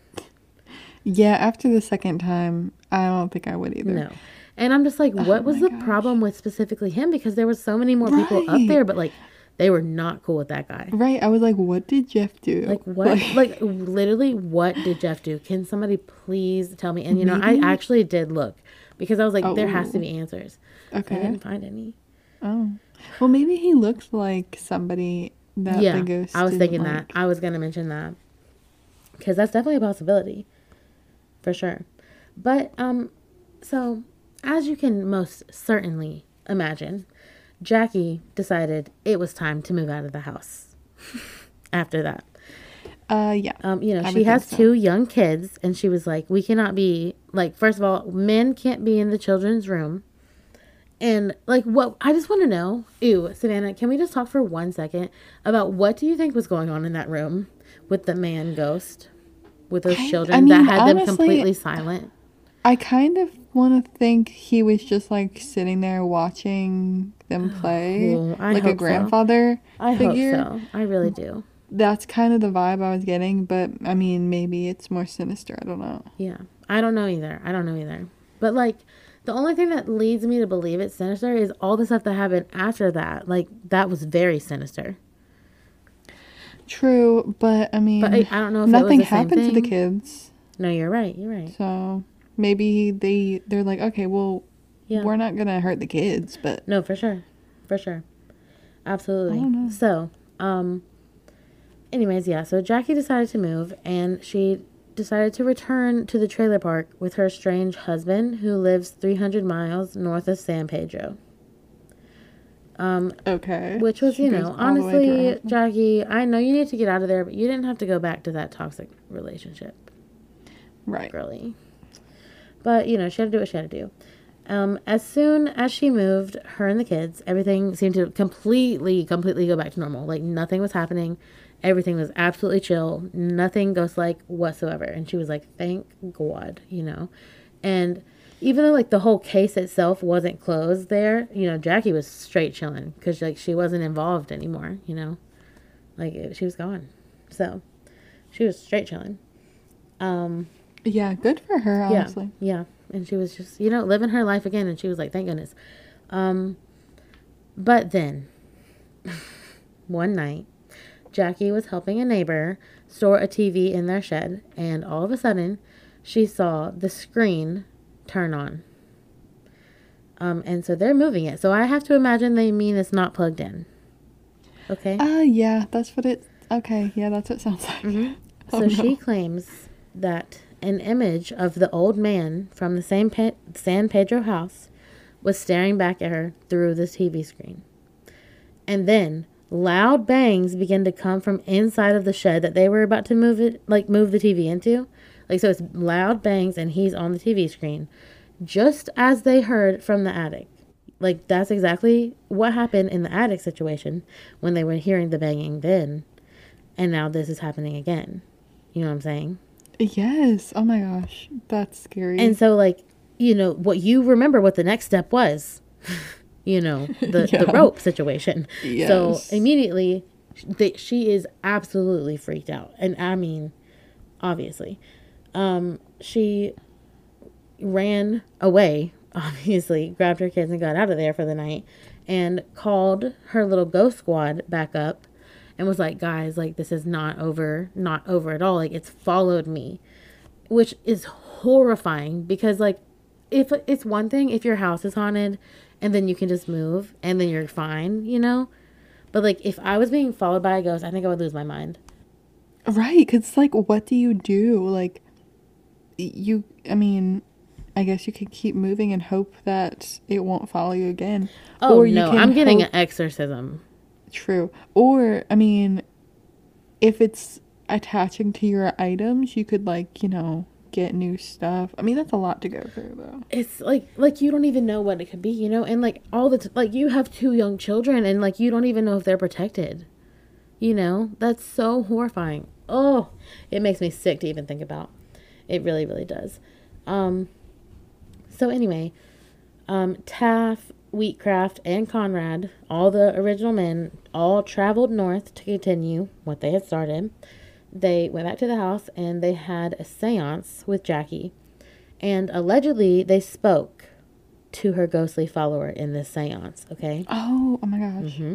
Speaker 2: Yeah, after the second time, I don't think I would either.
Speaker 1: No. And I'm just like, oh what was
Speaker 2: Oh my
Speaker 1: the
Speaker 2: gosh.
Speaker 1: problem with specifically him? Because there was so many more people up there, but like, they were not cool with that guy.
Speaker 2: Right. I was like, what did Jeff do?
Speaker 1: Like [LAUGHS] what? Like literally, what did Jeff do? Can somebody please tell me? And you know,
Speaker 2: Maybe-
Speaker 1: I actually did look because I was like, there has to
Speaker 2: Oh.
Speaker 1: be answers.
Speaker 2: Okay.
Speaker 1: I didn't find any.
Speaker 2: Oh. Well, maybe he looks like somebody that
Speaker 1: yeah,
Speaker 2: the ghost.
Speaker 1: I was thinking
Speaker 2: like.
Speaker 1: that. I was gonna mention that because that's definitely a possibility, for sure. But um, so as you can most certainly imagine, Jackie decided it was time to move out of the house. [LAUGHS] After that,
Speaker 2: Uh, yeah.
Speaker 1: um, you know, she has
Speaker 2: so.
Speaker 1: two young kids, and she was like, "We cannot be like, first of all, men can't be in the children's room." And like, what I just want to know, ew, Savannah, can we just talk for one second about what do you think was going on in that room with the man ghost, with those
Speaker 2: I- I
Speaker 1: children that
Speaker 2: mean,
Speaker 1: had them completely silent?
Speaker 2: I kind of want to think he was just like sitting there watching them [SIGHS] play,
Speaker 1: Ooh, I
Speaker 2: like a
Speaker 1: so.
Speaker 2: grandfather
Speaker 1: I
Speaker 2: figure.
Speaker 1: hope so. I really do.
Speaker 2: That's kind of the vibe I was getting, but I mean, maybe it's more sinister. I don't know.
Speaker 1: Yeah, I don't know either. I don't know either. But like, the only thing that leads me to believe it's sinister is all the stuff that happened after that. Like, that was very sinister.
Speaker 2: True, but I mean,
Speaker 1: But I, I don't know if
Speaker 2: nothing
Speaker 1: it was the same
Speaker 2: happened to the kids,
Speaker 1: No, you're right. You're right.
Speaker 2: so maybe they they're like, okay, well,
Speaker 1: Yeah.
Speaker 2: we're not gonna hurt the kids, but
Speaker 1: No, for sure. For sure. Absolutely.
Speaker 2: I don't know.
Speaker 1: So, um anyways, yeah, so Jackie decided to move and she decided to return to the trailer park with her strange husband who lives 300 miles north of San Pedro. Um
Speaker 2: okay.
Speaker 1: which was,
Speaker 2: She
Speaker 1: you know,
Speaker 2: all the way to
Speaker 1: honestly. Jackie, I know you need to get out of there, but you didn't have to go back to that toxic relationship.
Speaker 2: right.
Speaker 1: girly. But you know, she had to do what she had to do. Um, as soon as she moved, her and the kids, everything seemed to completely, completely go back to normal. Like nothing was happening. Everything was absolutely chill. Nothing ghost like whatsoever. And she was like, thank God, you know. And even though like the whole case itself wasn't closed there, you know, Jackie was straight chilling because like she wasn't involved anymore, you know. Like it, she was gone. So she was straight chilling. Um,
Speaker 2: Yeah, good for her, honestly.
Speaker 1: yeah, yeah. And she was just, you know, living her life again. And she was like, thank goodness. Um, but then, [LAUGHS] one night, Jackie was helping a neighbor store a TV in their shed. And all of a sudden, she saw the screen turn on. Um, and so they're moving it. So I have to imagine they mean it's not plugged in. Okay.
Speaker 2: Ah, yeah, that's what it. Okay, yeah, that's what it sounds like.
Speaker 1: Mm-hmm. [LAUGHS]
Speaker 2: Oh,
Speaker 1: so she claims that an image of the old man from the same Pe- San Pedro house was staring back at her through the TV screen. And then loud bangs began to come from inside of the shed that they were about to move it like move the TV into. Like so it's loud bangs and he's on the TV screen just as they heard from the attic. Like that's exactly what happened in the attic situation when they were hearing the banging then. And now this is happening again. You know what I'm saying?
Speaker 2: Yes. Oh my gosh, that's scary.
Speaker 1: And so like, you know, what you remember what the next step was. [LAUGHS] you know, [LAUGHS] the
Speaker 2: Yeah.
Speaker 1: the rope situation. So immediately they, she is absolutely freaked out. And I mean, obviously. Um she ran away, [LAUGHS] obviously, grabbed her kids and got out of there for the night and called her little ghost squad back up and was like, guys, like this is not over, not over at all. Like it's followed me, which is horrifying because like if it's one thing if your house is haunted and then you can just move and then you're fine, you know? But like if I was being followed by a ghost, I think I would lose my mind.
Speaker 2: right, because like, what do you do? Like, you. I mean, I guess you could keep moving and hope that it won't follow you again.
Speaker 1: Oh
Speaker 2: you
Speaker 1: no,
Speaker 2: can
Speaker 1: I'm getting
Speaker 2: hope-
Speaker 1: an exorcism.
Speaker 2: True. Or, I mean, if it's attaching to your items, you could, like, you know, get new stuff. I mean, that's a lot to go through, though.
Speaker 1: it's like like you don't even know what it could be you know? And like all the t- like you have two young children and like you don't even know if they're protected you know? That's so horrifying. Oh it makes me sick to even think about. It really really does. Um so anyway um taff wheatcraft and conrad all the original men all traveled north to continue what they had started they went back to the house and they had a seance with jackie and allegedly they spoke to her ghostly follower in this seance, okay?
Speaker 2: Oh, oh my gosh.
Speaker 1: Mm-hmm.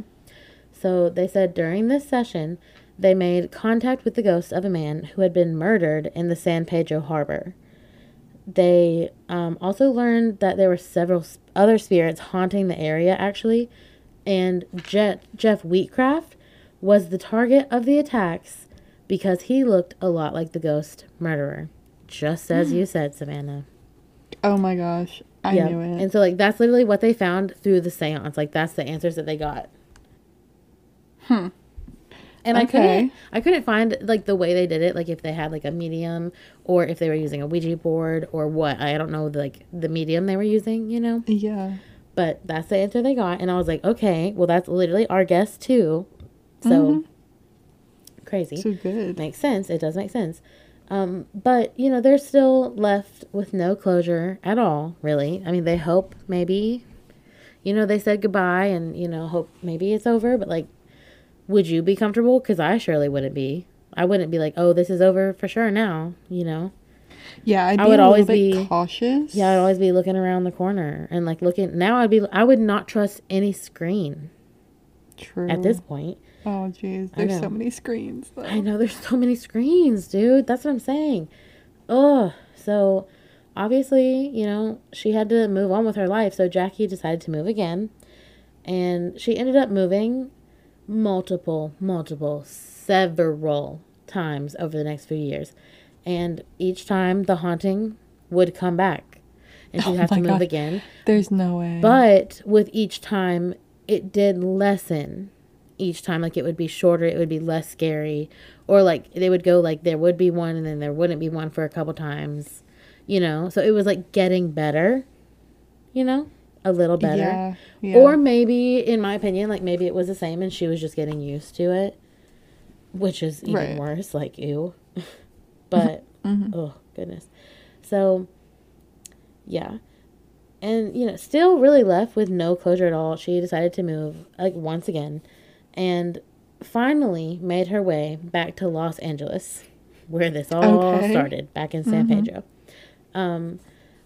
Speaker 1: So they said during this session, they made contact with the ghost of a man who had been murdered in the San Pedro harbor. They um, also learned that there were several other spirits haunting the area, actually, and Jet, Jeff Wheatcraft was the target of the attacks because he looked a lot like the ghost murderer, just as you [GASPS] said, Savannah.
Speaker 2: Oh my gosh. I
Speaker 1: Yeah.
Speaker 2: knew it.
Speaker 1: And so like that's literally what they found through the seance. Like that's the answers that they got.
Speaker 2: Hmm.
Speaker 1: And I couldn't I couldn't find like the way they did it, like if they had like a medium or if they were using a Ouija board or what. I don't know like the medium they were using, you know?
Speaker 2: yeah.
Speaker 1: But that's the answer they got and I was like, "Okay, well that's literally our guess too." So
Speaker 2: Mhm.
Speaker 1: Crazy.
Speaker 2: So good.
Speaker 1: Makes sense. It does make sense. Um, but you know, they're still left with no closure at all, really. I mean, they hope maybe, you know, they said goodbye and, you know, hope maybe it's over, but like, would you be comfortable? Because I surely wouldn't be. I wouldn't be like, oh, this is over for sure now, you know?
Speaker 2: Yeah, I'd
Speaker 1: I would always be-
Speaker 2: cautious.
Speaker 1: Yeah, I'd always be looking around the corner and like looking. Now I'd be, I would not trust any screen
Speaker 2: True.
Speaker 1: at this point.
Speaker 2: Oh, jeez. There's so many screens, though.
Speaker 1: I know there's so many screens, dude. That's what I'm saying. Ugh. So obviously, you know, she had to move on with her life. So Jackie decided to move again. And she ended up moving multiple, multiple, several times over the next few years. And each time the haunting would come back. And she'd
Speaker 2: Oh
Speaker 1: have to move
Speaker 2: God.
Speaker 1: again.
Speaker 2: There's no way.
Speaker 1: But with each time, it did lessen each time. Like it would be shorter, it would be less scary. Or like they would go like there would be one and then there wouldn't be one for a couple times, you know? So it was like getting better you know, a little better.
Speaker 2: Yeah. Yeah.
Speaker 1: Or maybe, in my opinion, like maybe it was the same and she was just getting used to it, which is even
Speaker 2: Right.
Speaker 1: worse. Like, ew. [LAUGHS] but,
Speaker 2: Mhm.
Speaker 1: oh, goodness. So, yeah. And, you know, still really left with no closure at all. She decided to move, like, once again, and finally made her way back to Los Angeles, where this all
Speaker 2: Okay.
Speaker 1: started, back in San
Speaker 2: Mhm.
Speaker 1: Pedro. Um,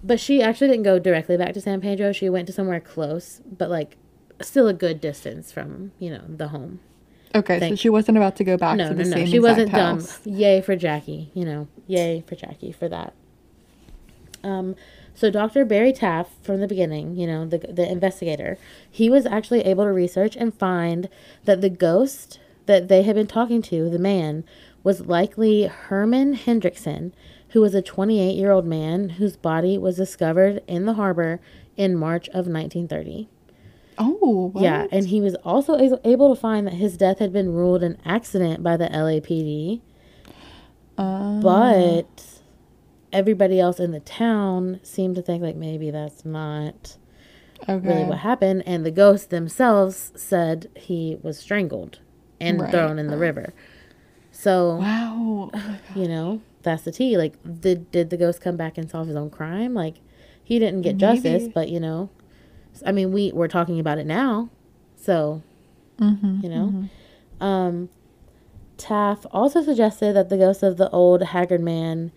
Speaker 1: but she actually didn't go directly back to San Pedro. She went to somewhere close, but like still a good distance from you know the home.
Speaker 2: okay, so she wasn't about to go back
Speaker 1: no,
Speaker 2: to
Speaker 1: no,
Speaker 2: the
Speaker 1: no.
Speaker 2: same
Speaker 1: She
Speaker 2: exact
Speaker 1: wasn't
Speaker 2: house.
Speaker 1: dumb. Yay for Jackie. You know, yay for Jackie for that. Um, so Dr. Barry Taff, from the beginning, you know, the the investigator, he was actually able to research and find that the ghost that they had been talking to, the man, was likely Herman Hendrickson, who was a 28 year old man whose body was discovered in the harbor in March of 1930.
Speaker 2: Oh, what?
Speaker 1: Yeah, and he was also able to find that his death had been ruled an accident by the LAPD,
Speaker 2: Um,
Speaker 1: but everybody else in the town seemed to think like maybe that's not
Speaker 2: okay.
Speaker 1: really what happened, and the ghosts themselves said he was strangled and
Speaker 2: Right,
Speaker 1: thrown in the river. So
Speaker 2: Wow. Oh
Speaker 1: you know that's the tea. Like, did did the ghost come back and solve his own crime? Like, he didn't get justice, but you know, I mean, we we're talking about it now, so
Speaker 2: Mhm,
Speaker 1: you know.
Speaker 2: mhm.
Speaker 1: Um, Taff also suggested that the ghost of the old haggard man,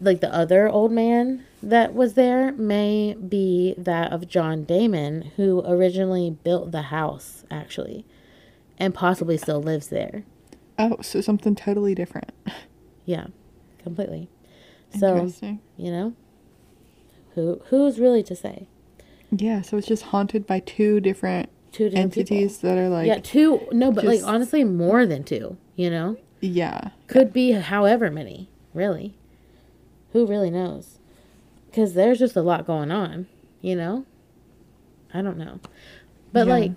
Speaker 1: like the other old man that was there, may be that of John Damon, who originally built the house, actually, and possibly still lives there.
Speaker 2: Oh, so something totally different.
Speaker 1: Yeah, completely. So you know, who who's really to say?
Speaker 2: Yeah, so it's just haunted by two different
Speaker 1: Two different people.
Speaker 2: entities that are like,
Speaker 1: yeah, two. No, but like honestly, more than two. You know.
Speaker 2: yeah.
Speaker 1: Could be however many, really. Who really knows? Because there's just a lot going on, you know? I don't know. But
Speaker 2: Yeah.
Speaker 1: like,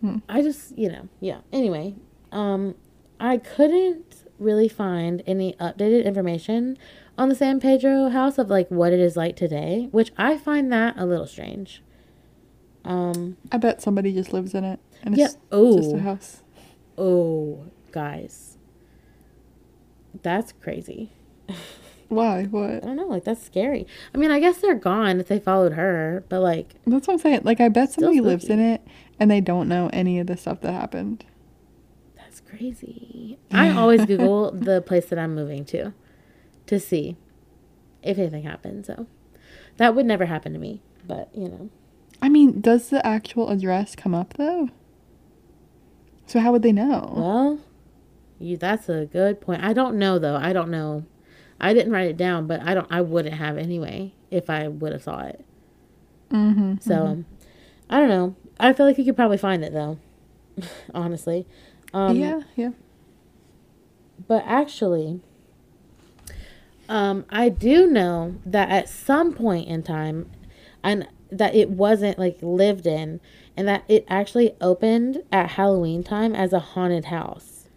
Speaker 2: Hmm.
Speaker 1: I just, you know, yeah. Anyway, um, I couldn't really find any updated information on the San Pedro house of like what it is like today, which I find that a little strange. Um,
Speaker 2: I bet somebody just lives in it. And
Speaker 1: Yeah.
Speaker 2: it's just
Speaker 1: Oh.
Speaker 2: a house.
Speaker 1: oh, guys. That's crazy. [LAUGHS]
Speaker 2: Why? What?
Speaker 1: I don't know, like that's scary. I mean, I guess they're gone if they followed her, but like,
Speaker 2: That's what I'm saying. Like, I bet somebody lives in it and they don't know any of the stuff that happened.
Speaker 1: that's crazy. I [LAUGHS] always Google the place that I'm moving to to see if anything happens. So that would never happen to me, but you know,
Speaker 2: I mean, does the actual address come up though? So how would they know?
Speaker 1: well, you that's a good point. I don't know though. I don't know. I didn't write it down, but I don't. I wouldn't have anyway if I would have saw it.
Speaker 2: mm-hmm.
Speaker 1: So I don't know. I feel like you could probably find it though. [LAUGHS] Honestly. Um,
Speaker 2: yeah, yeah.
Speaker 1: But actually, um, I do know that at some point in time, and that it wasn't like lived in, and that it actually opened at Halloween time as a haunted house.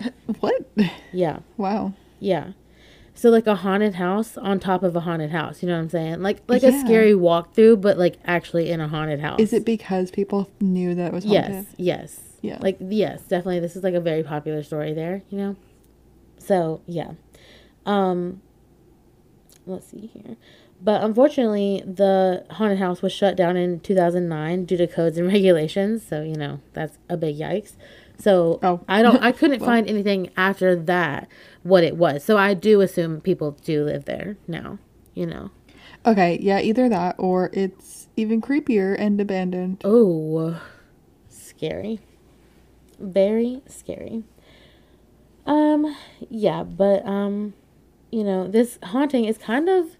Speaker 1: [LAUGHS]
Speaker 2: What?
Speaker 1: Yeah,
Speaker 2: Wow.
Speaker 1: Yeah. So like a haunted house on top of a haunted house. You know what I'm saying? Like like a
Speaker 2: Yeah.
Speaker 1: scary walkthrough, but like actually in a haunted house.
Speaker 2: Is it because people knew that it was haunted?
Speaker 1: Yes, yes.
Speaker 2: Yeah.
Speaker 1: Like yes, definitely this is like a very popular story there, you know. So, yeah. Um let's see here. But unfortunately, the haunted house was shut down in 2009 due to codes and [LAUGHS] regulations, so you know, that's a big yikes. So,
Speaker 2: Oh.
Speaker 1: I don't I couldn't [LAUGHS]
Speaker 2: Well.
Speaker 1: find anything after that what it was. So, I do assume people do live there now, you know.
Speaker 2: Okay, yeah, either that or it's even creepier and abandoned.
Speaker 1: Oh, scary. Very scary. Um, yeah, but um, you know, this haunting is kind of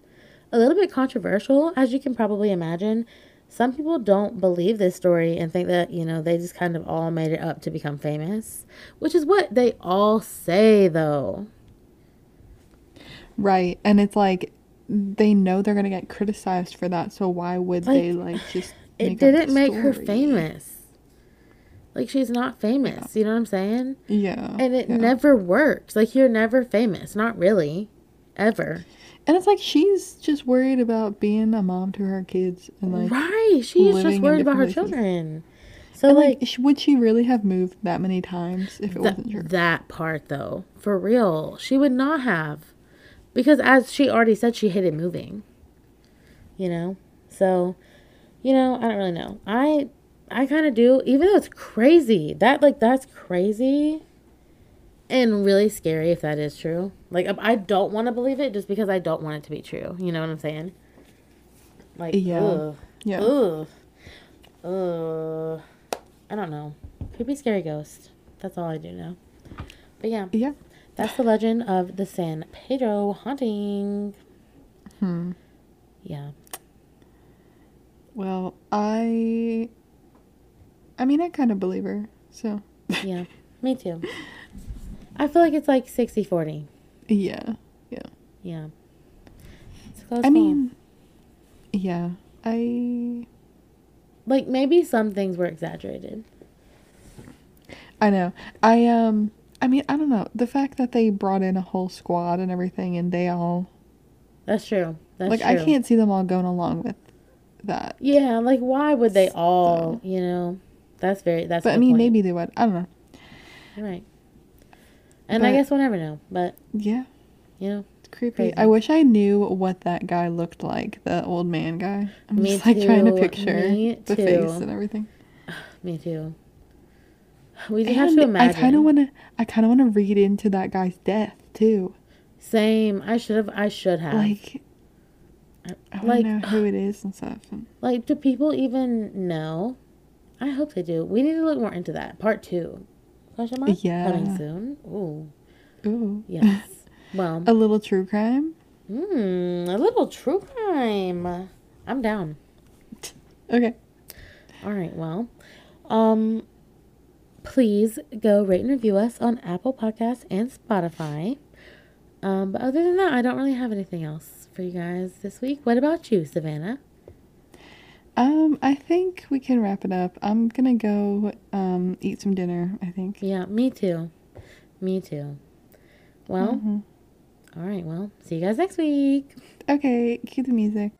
Speaker 1: a little bit controversial, as you can probably imagine. Some people don't believe this story and think that, you know, they just kind of all made it up to become famous, which is what they all say, though.
Speaker 2: Right. And it's like they know they're going to get criticized for that, so why would
Speaker 1: Like,
Speaker 2: they like just [SIGHS]
Speaker 1: It
Speaker 2: make
Speaker 1: didn't make her famous. Like, she's not famous. You know what I'm saying?
Speaker 2: Yeah.
Speaker 1: And it
Speaker 2: yeah.
Speaker 1: never works. Like you're never famous. Not really. ever.
Speaker 2: And it's like she's just worried about being a mom to her kids and like
Speaker 1: right. She's just worried about her
Speaker 2: places.
Speaker 1: children. So
Speaker 2: and,
Speaker 1: like,
Speaker 2: like, would she really have moved that many times if it
Speaker 1: Th-
Speaker 2: wasn't true?
Speaker 1: that part though, for real, she would not have, because as she already said, she hated moving. You know, so, you know, I don't really know. I, I kind of do, even though it's crazy. That like that's crazy, and really scary if that is true. Like I don't want to believe it just because I don't want it to be true. You know what I'm saying? Like
Speaker 2: Yeah.
Speaker 1: ugh,
Speaker 2: Yeah.
Speaker 1: ugh, ugh. I don't know. Creepy, scary ghost. That's all I do know. But yeah,
Speaker 2: Yeah.
Speaker 1: that's the legend of the San Pedro haunting.
Speaker 2: Hmm.
Speaker 1: Yeah.
Speaker 2: Well, I. I mean, I kind of believe her. So,
Speaker 1: Yeah. Me too. [LAUGHS] I feel like it's like 60 40.
Speaker 2: yeah.
Speaker 1: Yeah. It's a close
Speaker 2: I mean, yeah. I.
Speaker 1: like maybe some things were exaggerated.
Speaker 2: I know. I um. I mean, I don't know. The fact that they brought in a whole squad and everything, and they all
Speaker 1: That's true. That's
Speaker 2: like,
Speaker 1: true.
Speaker 2: I can't see them all going along with that.
Speaker 1: Yeah, like why would they all, you know? That's very that's
Speaker 2: But I mean,
Speaker 1: point.
Speaker 2: maybe they would. I don't know.
Speaker 1: Right. And I guess we'll never know. But
Speaker 2: Yeah,
Speaker 1: you know,
Speaker 2: it's creepy.
Speaker 1: Crazy.
Speaker 2: I wish I knew what that guy looked like, the old man guy. I'm
Speaker 1: Me
Speaker 2: just like trying to picture
Speaker 1: Me
Speaker 2: the
Speaker 1: too.
Speaker 2: face and everything. [SIGHS]
Speaker 1: me too. We just have to
Speaker 2: And I kind of want to. I kind of want to read into that guy's death too.
Speaker 1: Same. I should have. I should have.
Speaker 2: Like, I want
Speaker 1: like-
Speaker 2: to know who it is and stuff.
Speaker 1: Like, do people even know? I hope they do. We need to look more into that. Part two. Question mark?
Speaker 2: Yeah.
Speaker 1: Coming soon. Ooh.
Speaker 2: ooh,
Speaker 1: Yes. [LAUGHS] well,
Speaker 2: a little true crime.
Speaker 1: hmm, a little true crime. I'm down. [LAUGHS]
Speaker 2: Okay.
Speaker 1: All right. Well, um, please go rate and review us on Apple Podcasts and Spotify. Um, but other than that, I don't really have anything else for you guys this week. What about you, Savannah?
Speaker 2: Um, I think we can wrap it up. I'm gonna go um eat some dinner. I think.
Speaker 1: Yeah, me too. Me too. Well,
Speaker 2: Mhm.
Speaker 1: all right. Well, see you guys next week.
Speaker 2: Okay. Cue the music.